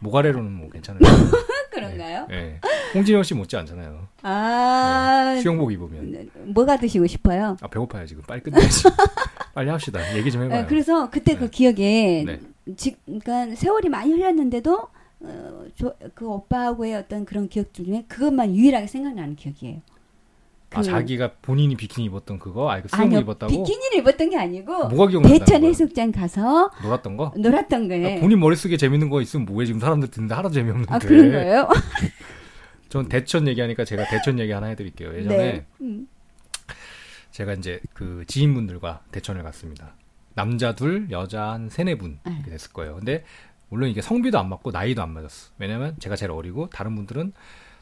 모가래로는 뭐 괜찮아요. [laughs] 그런가요? 예. 홍진영 씨 못지 않잖아요. 아, 네. 수영복 입으면 뭐가 드시고 싶어요? 아 배고파요 지금 빨리 끝내야지. [laughs] 빨리 합시다. 얘기 좀 해봐요. 예, 그래서 그때 그 네. 기억에 네. 지, 그러니까 세월이 많이 흘렀는데도 어, 저, 그 오빠하고의 어떤 그런 기억들 중에 그것만 유일하게 생각나는 기억이에요. 아 그- 자기가 본인이 비키니 입었던 그거 아 이거 수영복 입었다고 비키니를 입었던 게 아니고 뭐가 기억난다는 대천? 해수욕장 가서 놀았던 거? 놀았던 거예요. 아, 본인 머릿속에 재밌는 거 있으면 뭐해 지금 사람들 듣는데 하나도 재미없는데 아 그런 거예요? [laughs] 전 대천 얘기하니까 제가 대천 얘기 하나 해드릴게요 예전에 네. 음. 제가 이제 그 지인분들과 대천을 갔습니다 남자 둘 여자 한 세네 분 네. 이렇게 됐을 거예요 근데 물론 이게 성비도 안 맞고 나이도 안 맞았어 왜냐면 제가 제일 어리고 다른 분들은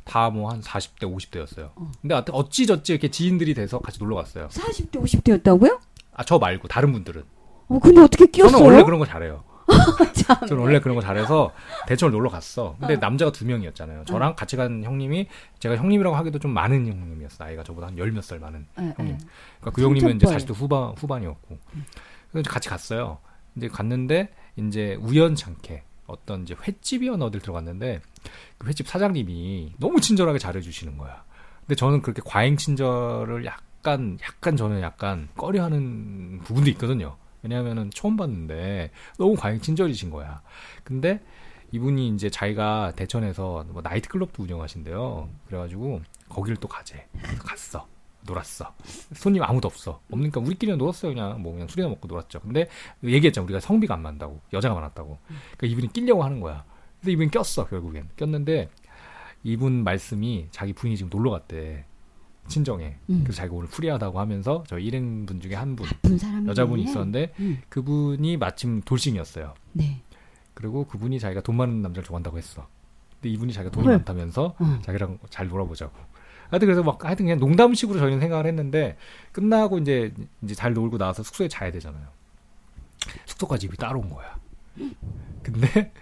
다 뭐 한 40대 50대였어요 근데 하여튼 어찌저찌 이렇게 지인들이 돼서 같이 놀러 갔어요 40대 50대였다고요? 아 저 말고 다른 분들은 어 근데 어떻게 끼었어요? 저는 원래 그런 거 잘해요 참. [laughs] 저는 원래 그런 거 잘해서 [laughs] 대천을 놀러 갔어. 근데 남자가 두 명이었잖아요. 저랑 같이 간 형님이 제가 형님이라고 하기도 좀 많은 형님이었어. 나이가 저보다 한 열 몇 살 많은 예, 형님. 예. 그러니까 그 형님은 이제. 40대 후반 후반이었고. 그래서 이제 같이 갔어요. 이제 갔는데 이제 우연찮게 어떤 이제 횟집이었나 어딜 들어갔는데 그 횟집 사장님이 너무 친절하게 잘해 주시는 거야. 근데 저는 그렇게 과잉 친절을 약간 약간 저는 약간 꺼려하는 부분도 있거든요. 왜냐하면은 처음 봤는데 너무 과잉 친절이신 거야. 근데 이분이 이제 자기가 대천에서 뭐 나이트클럽도 운영하신대요. 그래가지고 거기를 또 가재. 그래서 갔어. 놀았어. 손님 아무도 없어. 없으니까 우리끼리는 놀았어요. 그냥 뭐 그냥 술이나 먹고 놀았죠. 근데 얘기했잖아. 우리가 성비가 안 맞다고. 여자가 많았다고. 그러니까 이분이 끼려고 하는 거야. 근데 이분이 꼈어. 결국엔. 꼈는데 이분 말씀이 자기 부인이 지금 놀러 갔대. 친정에. 음. 그래서 자기가 오늘 프리하다고 하면서 저희 일행분 중에 한 분, 여자분이 있었는데 음. 그분이 마침 돌싱이었어요. 네. 그리고 그분이 자기가 돈 많은 남자를 좋아한다고 했어. 근데 이분이 자기가 돈이 헐. 많다면서 어. 자기랑 잘 놀아보자고. 하여튼 그래서 막 하여튼 그냥 농담식으로 저희는 생각을 했는데 끝나고 이제 이제 잘 놀고 나와서 숙소에 자야 되잖아요. 숙소까지 이분이 따로 온 거야. 근데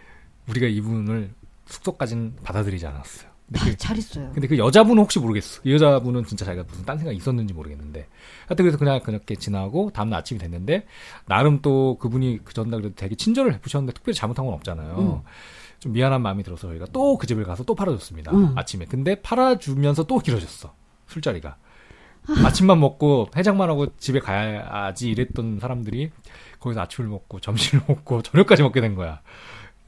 우리가 이분을 숙소까지는 받아들이지 않았어요. 근데 아, 그, 잘했어요. 근데 그 여자분은 혹시 모르겠어. 이 여자분은 진짜 자기가 무슨 딴 생각이 있었는지 모르겠는데. 하여튼 그래서 그냥 그렇게 지나고 다음날 아침이 됐는데 나름 또 그분이 그 전날 그래도 되게 친절을 베푸셨는데 특별히 잘못한 건 없잖아요. 좀 미안한 마음이 들어서 저희가 또 그 집을 가서 또 팔아줬습니다. 음. 아침에. 근데 팔아주면서 또 길어졌어. 술자리가. 아침만 먹고 해장만 하고 집에 가야지 이랬던 사람들이 거기서 아침을 먹고 점심을 [laughs] 먹고 저녁까지 먹게 된 거야.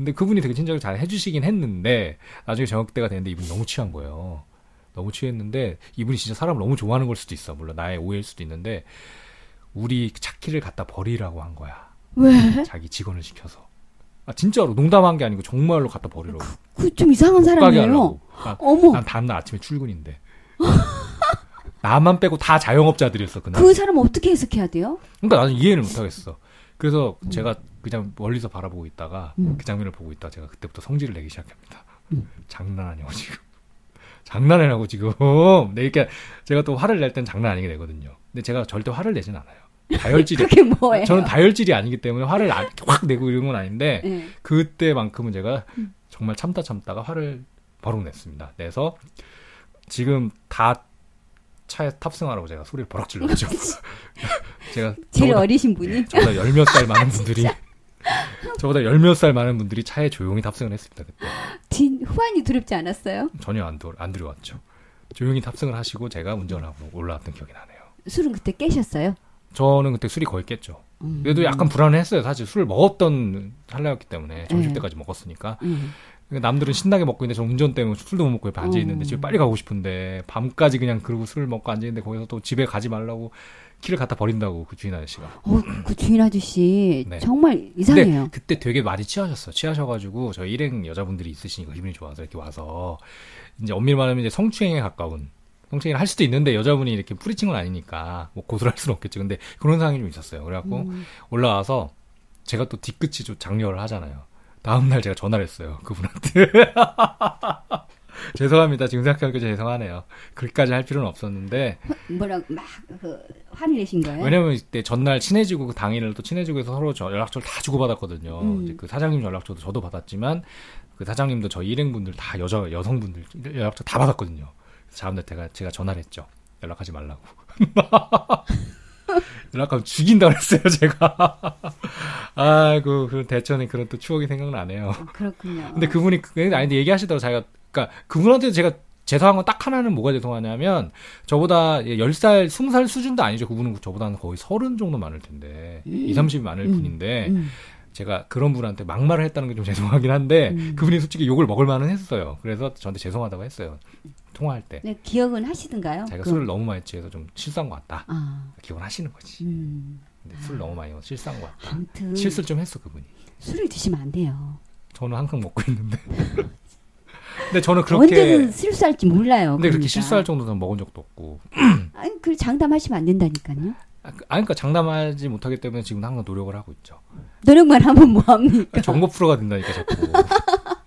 근데 그분이 되게 친절하게 잘 해주시긴 했는데 나중에 저녁 때가 됐는데 이분이 너무 취한 거예요. 너무 취했는데 이분이 진짜 사람을 너무 좋아하는 걸 수도 있어. 물론 나의 오해일 수도 있는데 우리 차키를 갖다 버리라고 한 거야. 왜? 자기 직원을 시켜서. 아 진짜로 농담한 게 아니고 정말로 갖다 버리라고. 그 좀 이상한 못 사람이에요. 난, [laughs] 어머, 난 다음날 아침에 출근인데. [laughs] 나만 빼고 다 자영업자들이었어 그날. 그 사람 어떻게 해석해야 돼요? 그러니까 나는 이해를 못 하겠어. 그래서 제가 그냥 멀리서 바라보고 있다가 음. 그 장면을 보고 있다 가 제가 그때부터 성질을 내기 시작합니다. 음. 장난하냐고 지금. [laughs] 장난하냐고 지금. 네, 이렇게 제가 또 화를 낼 땐 장난 아니게 내거든요. 근데 제가 절대 화를 내진 않아요. [laughs] 다혈질이 그게 뭐예요? 저는 다혈질이 아니기 때문에 화를 안- 확 내고 이런 건 아닌데 네. 그때만큼은 제가 음. 정말 참다 참다가 화를 버럭 냈습니다. 내서 지금 다 차에 탑승하라고 제가 소리를 버럭 질렀죠. [laughs] 제가 제일 어리신 분이 저보다 열몇 살 많은 분들이 [laughs] 저보다 열 몇 살 많은 분들이 차에 조용히 탑승을 했습니다. 그때 진 후안이 두렵지 않았어요? 전혀 안, 들- 안 들어왔죠. 조용히 탑승을 하시고 제가 운전을 하고 올라왔던 기억이 나네요. 술은 그때 깨셨어요? 저는 그때 술이 거의 깼죠. 음. 그래도 약간 불안했어요. 사실 술을 먹었던 찰나였기 때문에 점심 네. 때까지 먹었으니까 음. 남들은 신나게 먹고 있는데 저 운전 때문에 술도 못 먹고 옆에 앉아 있는데 음. 집에 빨리 가고 싶은데 밤까지 그냥 그러고 술을 먹고 앉아 있는데 거기서 또 집에 가지 말라고 키를 갖다 버린다고 그 주인 아저씨가. 어, 그 주인 아저씨 네. 정말 이상해요. 근데 그때 되게 많이 취하셨어. 취하셔가지고 저 일행 여자분들이 있으시니까 기분이 좋아서 이렇게 와서 이제 엄밀히 말하면 이제 성추행에 가까운 성추행을 할 수도 있는데 여자분이 이렇게 뿌리친 건 아니니까 뭐 고소를 할 수는 없겠죠. 근데 그런 상황이 좀 있었어요. 그래갖고 음. 올라와서 제가 또 뒤끝이 좀 장려를 하잖아요. 다음날 제가 전화를 했어요. 그분한테. [laughs] 죄송합니다. 지금 생각하니까 죄송하네요. 그렇게까지 할 필요는 없었는데 뭐라 막그 화를 내신 거예요? 왜냐면 이때 전날 친해지고 그 당일을 또 친해지고 해서 서로 저 연락처를 다 주고받았거든요. 음. 이제 그 사장님 연락처도 저도 받았지만 그 사장님도 저희 일행분들 다 여자 여성분들 연락처 다 받았거든요. 그래서 다음날 제가 제가 전화를 했죠. 연락하지 말라고. [laughs] 연락하면 죽인다고 했어요, 제가. [laughs] 아이고, 그 대천에 그런 또 추억이 생각나네요. 어, 그렇군요. 근데 그분이 그- 아니 근데 얘기하시더라고 자기가 그러니까 그분한테 제가 죄송한 건 딱 하나는 뭐가 죄송하냐면 저보다 10살, 20살 수준도 아니죠. 그분은 저보다는 거의 30 정도 많을 텐데. 2, 30이 많을 음. 뿐인데 음. 제가 그런 분한테 막말을 했다는 게 좀 [laughs] 죄송하긴 한데 음. 그분이 솔직히 욕을 먹을 만은 했어요. 그래서 저한테 죄송하다고 했어요. 통화할 때. 네, 기억은 하시던가요? 자기가 그- 술을 너무 많이 취해서 좀 실수한 것 같다. 아, 기억을 하시는 거지. 음. 근데 술 너무 많이 먹어서 실수한 것 같다. 아무튼 실수를 좀 했어 그분이. 술을 드시면 안 돼요. 저는 항상 먹고 있는데. [laughs] 근데 저는 그렇게 언제든 실수할지 몰라요. 근데 그렇게 그러니까. 실수할 정도는 먹은 적도 없고. [clears throat] 아니, 그 장담하시면 안 된다니까요. 아, 그- 그러니까 장담하지 못하기 때문에 지금 항상 노력을 하고 있죠. 노력만 하면 뭐 합니까? 그러니까 정보 프로가 된다니까 자꾸. [laughs]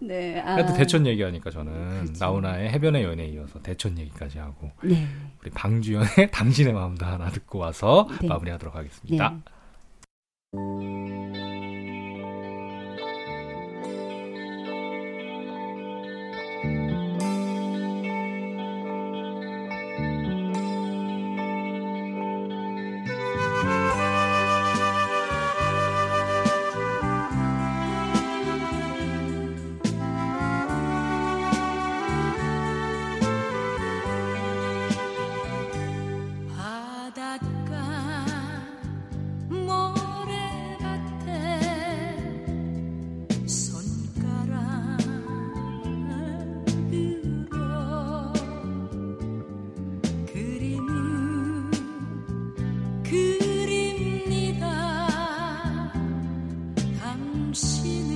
네. 네. 아, 그래도 대천 얘기하니까 저는 그렇죠. 나훈아의 해변의 연애에 이어서 대천 얘기까지 하고 네. 우리 방주연의 [laughs] 당신의 마음도 하나 듣고 와서 네. 마무리하도록 네. 하겠습니다. 바 心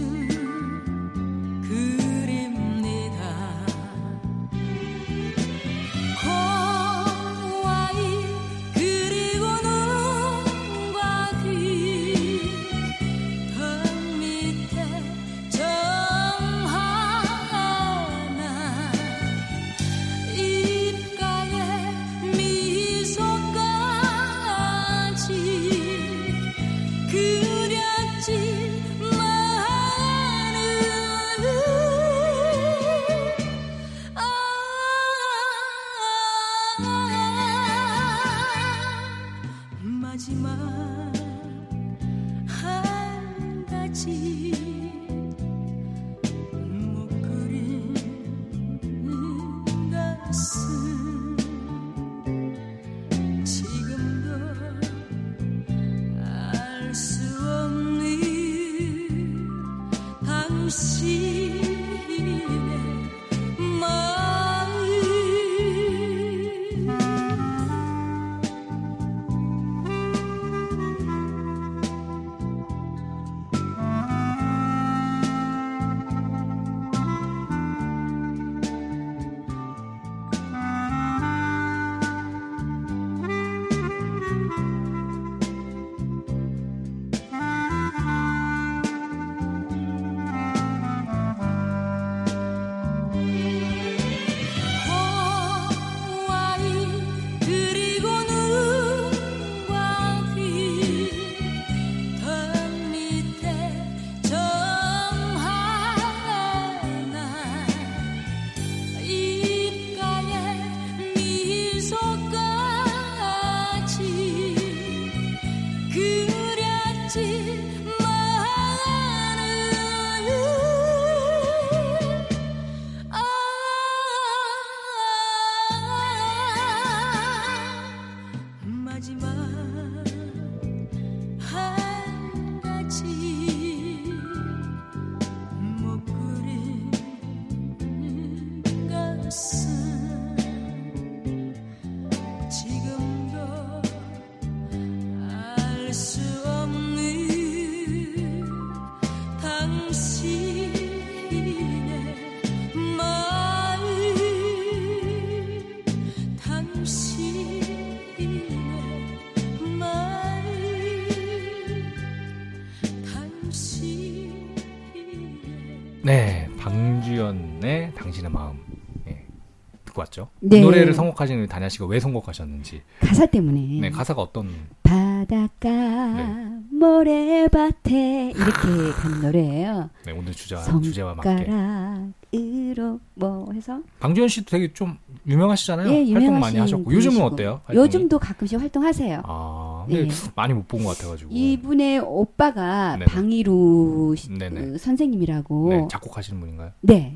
네. 그 노래를 선곡하신 우리 다냐 씨가 왜 선곡하셨는지. 가사 때문에 네, 가사가 어떤 바닷가 네. 모래밭에 이렇게 가는 노래예요. 네, 오늘 주자 주제와 맞게. 손가락으로 뭐 해서 방주연 씨도 되게 좀 유명하시잖아요. 예, 활동 많이 하셨고 요즘은. 어때요? 활동이? 요즘도 가끔씩 활동하세요. 아, 근데 예. 많이 못 본 것 같아가지고. 이분의 오빠가 네네. 방이루 시-. 그 선생님이라고 네, 네, 작곡하시는 분인가요?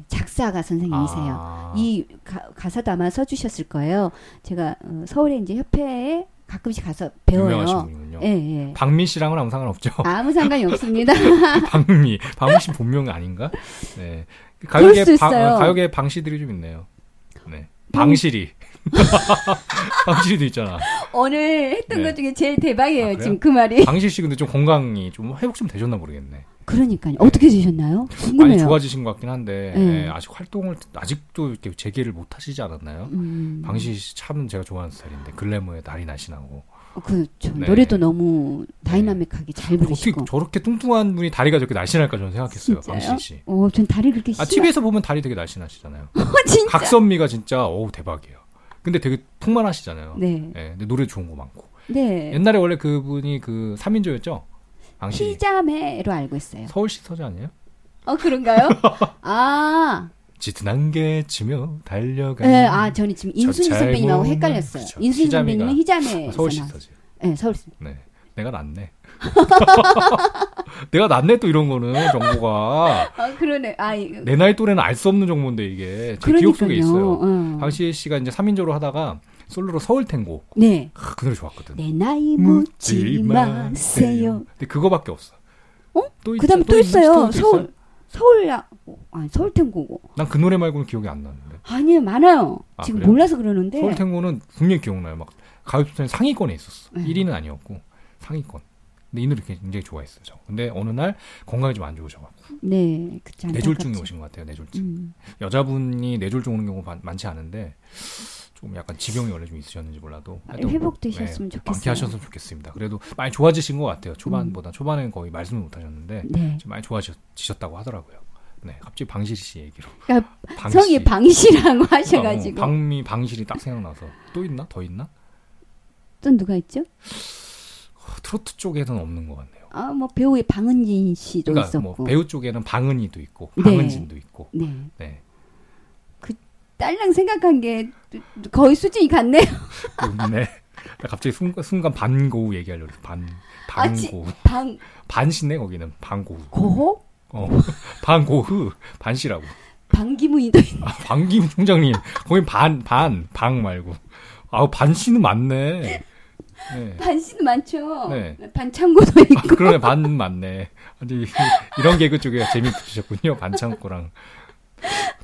작사가 선생님이세요. 아, 이 가, 가사도 아마 써주셨을 거예요. 제가 어, 서울에 이제 협회에 가끔씩 가서 배워요. 예, 예. 박미 씨랑은 아무 상관없죠. [laughs] 아무 상관이 [laughs] 없습니다. 박미, 박미 씨 본명이 아닌가? 네, 가요계 수 방. 가요계 방씨들이 좀 있네요. 네, 방실이, [laughs] 방실이도 있잖아. 오늘 했던 네. 것 중에 제일 대박이에요. 아? 지금 그 말이. 방실 씨 근데 좀 건강이 좀 회복 좀 되셨나 모르겠네. 그러니까요. 어떻게 되셨나요? 많이 궁금해요. 좋아지신 것 같긴 한데 네. 예, 아직 활동을 아직도 이렇게 재개를 못 하시지 않았나요? 음, 방실 씨 참은 제가 좋아하는 스타일인데 글래머에 날이 날씬하고 어, 그렇죠. 네. 노래도 너무 다이나믹하게 잘 어떻게 부르시고. 저렇게 뚱뚱한 분이 다리가 저렇게 날씬할까 저는 생각했어요. 방실 씨. 어, 전 다리 그렇게 아. TV에서 보면 다리 되게 날씬하시잖아요. [laughs] 진짜. 각선미가 진짜 어우 대박이에요. 근데 되게 풍만하시잖아요. 네. 예, 근데 노래 좋은 거 많고. 네. 옛날에 원래 그분이 그 3인조였죠? 방실이. 피자매로 알고 있어요. 서울시 서재 아니에요? 어, 그런가요? [laughs] 아, 짙은 안개 치며 달려가는 네, 아, 저는 지금 인순이 저 선배님하고 헷갈렸어요. 인순이 희자매가- 선배님은 희자매. 아, 서울시 서재. 네, 서울시. 네. 내가 낫네. [laughs] 내가 낫네 또 이런 거는 정보가 아, 그러네. 아, 이거. 내 나이 또래는 알 수 없는 정보인데 이게 제 기억 속에 있어요. 어. 방시혜 씨가 이제 3인조로 하다가 솔로로 서울 탱고 네. 아, 그 노래 좋았거든. 내 나이 묻지 마세요. 근데 그거밖에 없어. 어? 또 그 다음에 있죠? 또 있나? 있어요. 또 서울, 서울, 야, 아니, 서울 탱고고. 난 그 노래 말고는 기억이 안 나는데. 아니요, 많아요. 아, 지금 그래요? 몰라서 그러는데. 서울 탱고는 분명히 기억나요. 막 가요톱텐 상위권에 있었어. 네. 1위는 아니었고 상위권. 근데 이 노래 굉장히 좋아했어요. 저. 근데 어느 날 건강이 좀 안 좋으셔가지고 네, 그쵸. 뇌졸중이. 오신 것 같아요. 뇌졸중. 음. 여자분이 뇌졸중 오는 경우 가 많지 않은데 좀 약간 지병이 원래 좀 있으셨는지 몰라도 하여튼 회복되셨으면 네, 좋겠어요. 많게 하셨으면 좋겠습니다. 그래도 많이 좋아지신 것 같아요. 초반보다 초반에는 거의 말씀을 못 하셨는데 네. 좀 많이 좋아지셨다고 하더라고요. 네, 갑자기 방실 씨 얘기로. 그러니까 방실. 성이 방시라고 그러니까 하셔가지고. 뭐 방미 방실이 딱 생각나서 또 있나? 더 있나? 또 누가 있죠? 어, 트로트 쪽에는 없는 것 같네요. 아, 뭐 배우의 방은진 씨도 그러니까 있었고. 뭐 배우 쪽에는 방은이도 있고 네. 방은진도 있고. 네. 네. 딸랑 생각한 게 거의 수준이 같네요. 네. 나 갑자기 순간, 순간 반고우 얘기하려고. 반 아, 지- 반고우. 방, 반시네 거기는 반고우. 고호? 어. [laughs] 반고흐 반시라고. 방기문이도 있 아, 방김 총장님. 거긴 반, 반, 방 말고. 아우, 반씨는 많네. 네. 반씨도 많죠. 네. 반창고도 아, 있고. 그러네, 반 맞네. 이- 이런 개그 쪽에 재미 붙으셨군요. 반창고랑.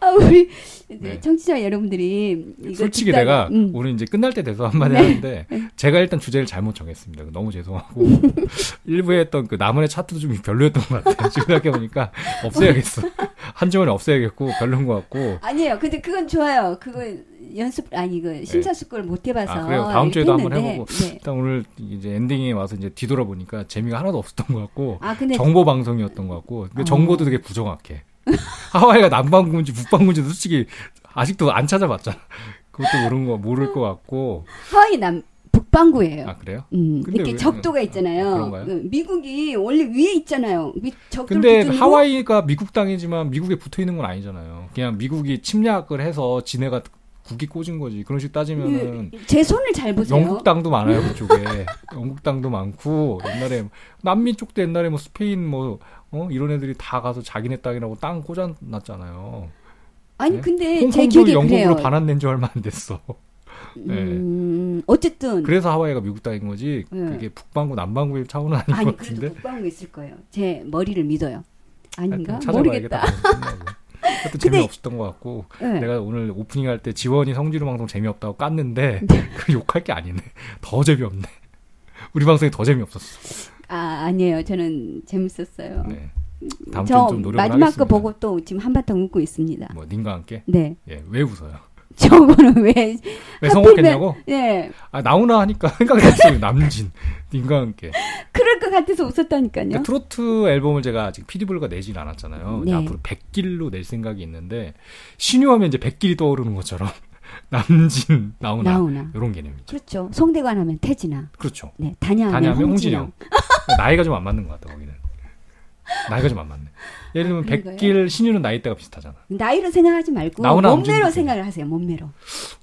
아, 우리 네. 청취자 여러분들이 솔직히 듣다가- 내가 음. 오늘 이제 끝날 때 돼서 한마디 네. 하는데 제가 일단 주제를 잘못 정했습니다. 너무 죄송하고 [laughs] 일부에 했던 그 나무의 차트도 좀 별로였던 것 같아요. 지금 생각해 보니까 없애야겠어. [laughs] 한주원에 없애야겠고 별로인 것 같고 아니에요. 근데 그건 좋아요. 그거 연습 아니 이거 심사숙고를 못 해봐서 네. 아, 그래요? 다음 주에도 한번 했는데, 해보고. 네. 일단 오늘 이제 엔딩에 와서 이제 뒤돌아보니까 재미가 하나도 없었던 것 같고 아 근데 정보 방송이었던 것 같고 그 어. 정보도 되게 부정확해. [laughs] 하와이가 남반구인지 북반구인지 솔직히 아직도 안 찾아봤잖아. 그것도 모르는 거 모를 것 같고 하와이 남 북반구예요. 아 그래요? 음, 근데 이렇게 왜- 적도가 아, 있잖아요. 그런가요? 그 미국이 원래 위에 있잖아요. 미, 적도 근데 하와이가 미국 땅이지만 미국에 붙어 있는 건 아니잖아요. 그냥 미국이 침략을 해서 지네가 국이 꽂은 거지. 그런 식으로 따지면은 그, 제 손을 잘 보세요. 영국 땅도 많아요 그쪽에. [laughs] 영국 땅도 많고 옛날에 남미 쪽도 옛날에 뭐 스페인 뭐 어? 이런 애들이 다 가서 자기네 땅이라고 땅 꽂아놨잖아요. 아니 네? 근데 제 기억에 영국으로 그래요. 반환된 지 얼마 안 됐어. 네. 음, 어쨌든 그래서 하와이가 미국 땅인 거지. 네. 그게 북반구 남반구의 차원은 아닌 아니 것 그래도 같은데. 북반구에 있을 거예요. 제 머리를 믿어요. 아닌가? 하여튼 모르겠다. 찾아봐야겠다. 그것도 근데- 재미없었던 것 같고 네. 내가 오늘 오프닝 할 때 지원이 성지로 방송 재미없다고 깠는데 네. 그 욕할 게 아니네. 더 재미없네. 우리 방송이 더 재미없었어. 아 아니에요. 저는 재밌었어요. 네. 다음 저 주에 좀 노력을 마지막 하겠습니다. 거 보고 또 지금 한바탕 웃고 있습니다. 뭐 님과 함께 네. 예, 왜 웃어요? [laughs] 저거는 왜? 왜 성공했냐고? 네. 아 나오나 하니까 [laughs] 생각이 났어요. 남진 님과 함께. 그럴 것 같아서 웃었다니까요. 그러니까 트로트 앨범을 제가 아직 피디블가 내진 않았잖아요. 네. 앞으로 100길로 낼 생각이 있는데 신유하면 이제 100길이 떠오르는 것처럼 남진 나오나, 나오나. 이런 개념이죠. 그렇죠. 송대관 하면 태진아. 그렇죠. 네. 다냐 하면 다냐면 홍진영. [laughs] 나이가 좀 안 맞는 것 같아 거기는. 나이가 좀 안 맞네. 예를 들면 아? 100길 신유는 나이대가 비슷하잖아. 나이로 생각하지 말고 몸매로 생각을 하세요. 몸매로.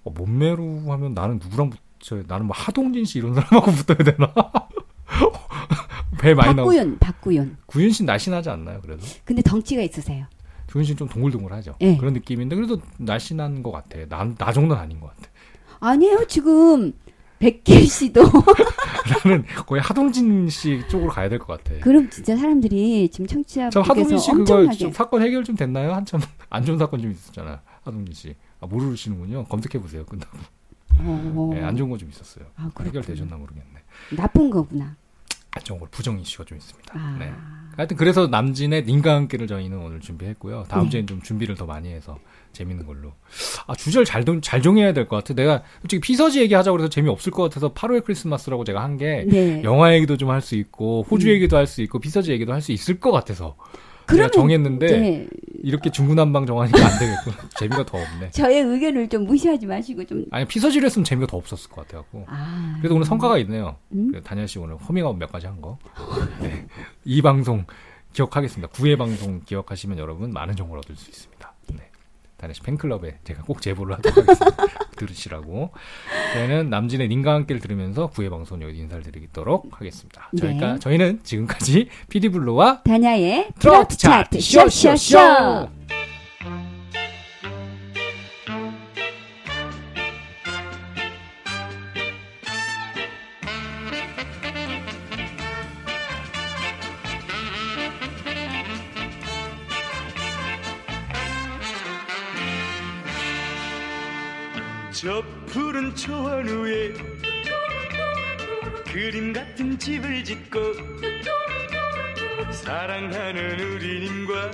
어, 몸매로 하면 나는 누구랑 붙여야 나는 뭐 하동진 씨 이런 사람하고 [laughs] 붙어야 되나? [laughs] 배 많이 나오고 박구윤, 박구윤. 구윤 씨 날씬하지 않나요? 그래도 근데 덩치가 있으세요. 씨는 좀 동글동글하죠. 네. 그런 느낌인데 그래도 날씬한 것 같아. 나, 나 정도는 아닌 것 같아. 아니에요. 지금 백길 씨도 [laughs] 나는 거의 하동진 씨 쪽으로 가야 될 것 같아. 그럼 진짜 사람들이 지금 참 청취자분께서 하동진 씨 그거 엄청나게 사건 해결 좀 됐나요? 한참 [laughs] 안 좋은 사건 좀 있었잖아. 하동진 씨. 아, 모르시는군요. 검색해 보세요. 끝나고. 어, 네, 안 좋은 거 좀 있었어요. 아. 해결되셨나 모르겠네. 나쁜 거구나. 안 좋은 걸 부정 이슈가 좀 있습니다. 아. 네. 하여튼 그래서 남진의 함께를 저희는 오늘 준비했고요. 다음 네. 주엔 좀 준비를 더 많이 해서 재밌는 걸로. 아 주제를 잘, 동- 잘 정해야 될 것 같아. 내가 솔직히 피서지 얘기하자고 그래서 재미 없을 것 같아서 8월 크리스마스라고 제가 한게 네. 영화 얘기도 좀 할 수 있고 호주 음. 얘기도 할 수 있고 피서지 얘기도 할 수 있을 것 같아서 그러면 정했는데 네. 이렇게 중구난방 정하니까 안 되겠고 [laughs] 재미가 더 없네. 저의 의견을 좀 무시하지 마시고 좀 아니 피서지를 했으면 재미가 더 없었을 것 같아갖고. 아. 그래도 오늘 성과가 있네요. 음? 그 다니엘 씨 오늘 호밍아웃 몇 가지 한 거. 네. 이 방송 기억하겠습니다. 9회 방송 기억하시면 여러분 많은 정보를 얻을 수 있습니다. 씨 팬클럽에 제가 꼭 제보를 하도록 하겠습니다. [laughs] 들으시라고. 저희는 남진의 님과 함께를 들으면서 9회 방송 여기 인사를 드리도록 하겠습니다. 네. 저희가, 저희는 지금까지 [laughs] 피디블루와 다냐의 트로트 차트 쇼쇼쇼! 저 푸른 초원 위에 그림 같은 집을 짓고 사랑하는 우리님과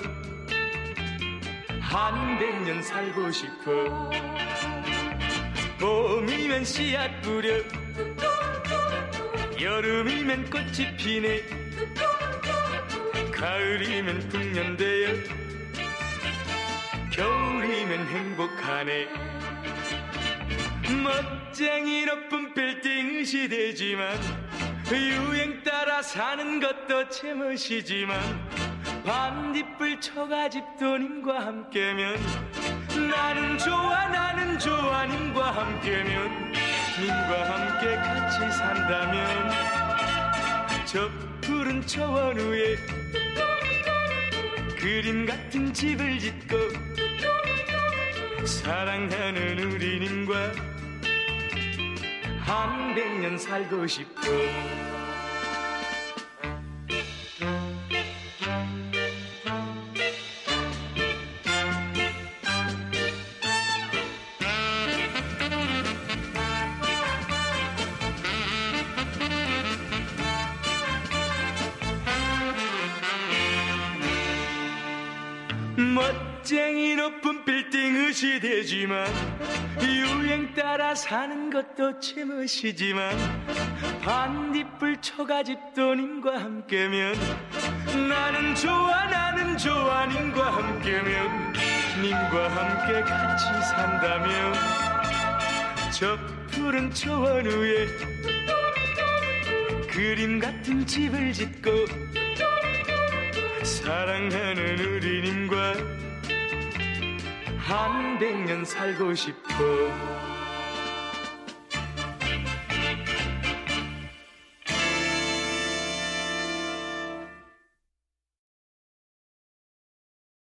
한 백 년 살고 싶어. 봄이면 씨앗 뿌려 여름이면 꽃이 피네 가을이면 풍년되어 겨울이면 행복하네 멋쟁이 높은 빌딩 시대지만 유행 따라 사는 것도 제멋이지만 반딧불 초가집 도 님과 함께면 나는 좋아 나는 좋아 님과 함께면 님과 함께 같이 산다면. 저 푸른 초원 위에 그림 같은 집을 짓고 사랑하는 우리 님과 한 백년 살고 싶어 시되지만 유행 따라 사는 것도 제멋이지만 반딧불 초가집 돈님과 함께면 나는 좋아 나는 좋아 님과 함께면 님과 함께 같이 산다면 저 푸른 초원 위에 그림 같은 집을 짓고 사랑하는 우리 님과 한 백년 살고 싶어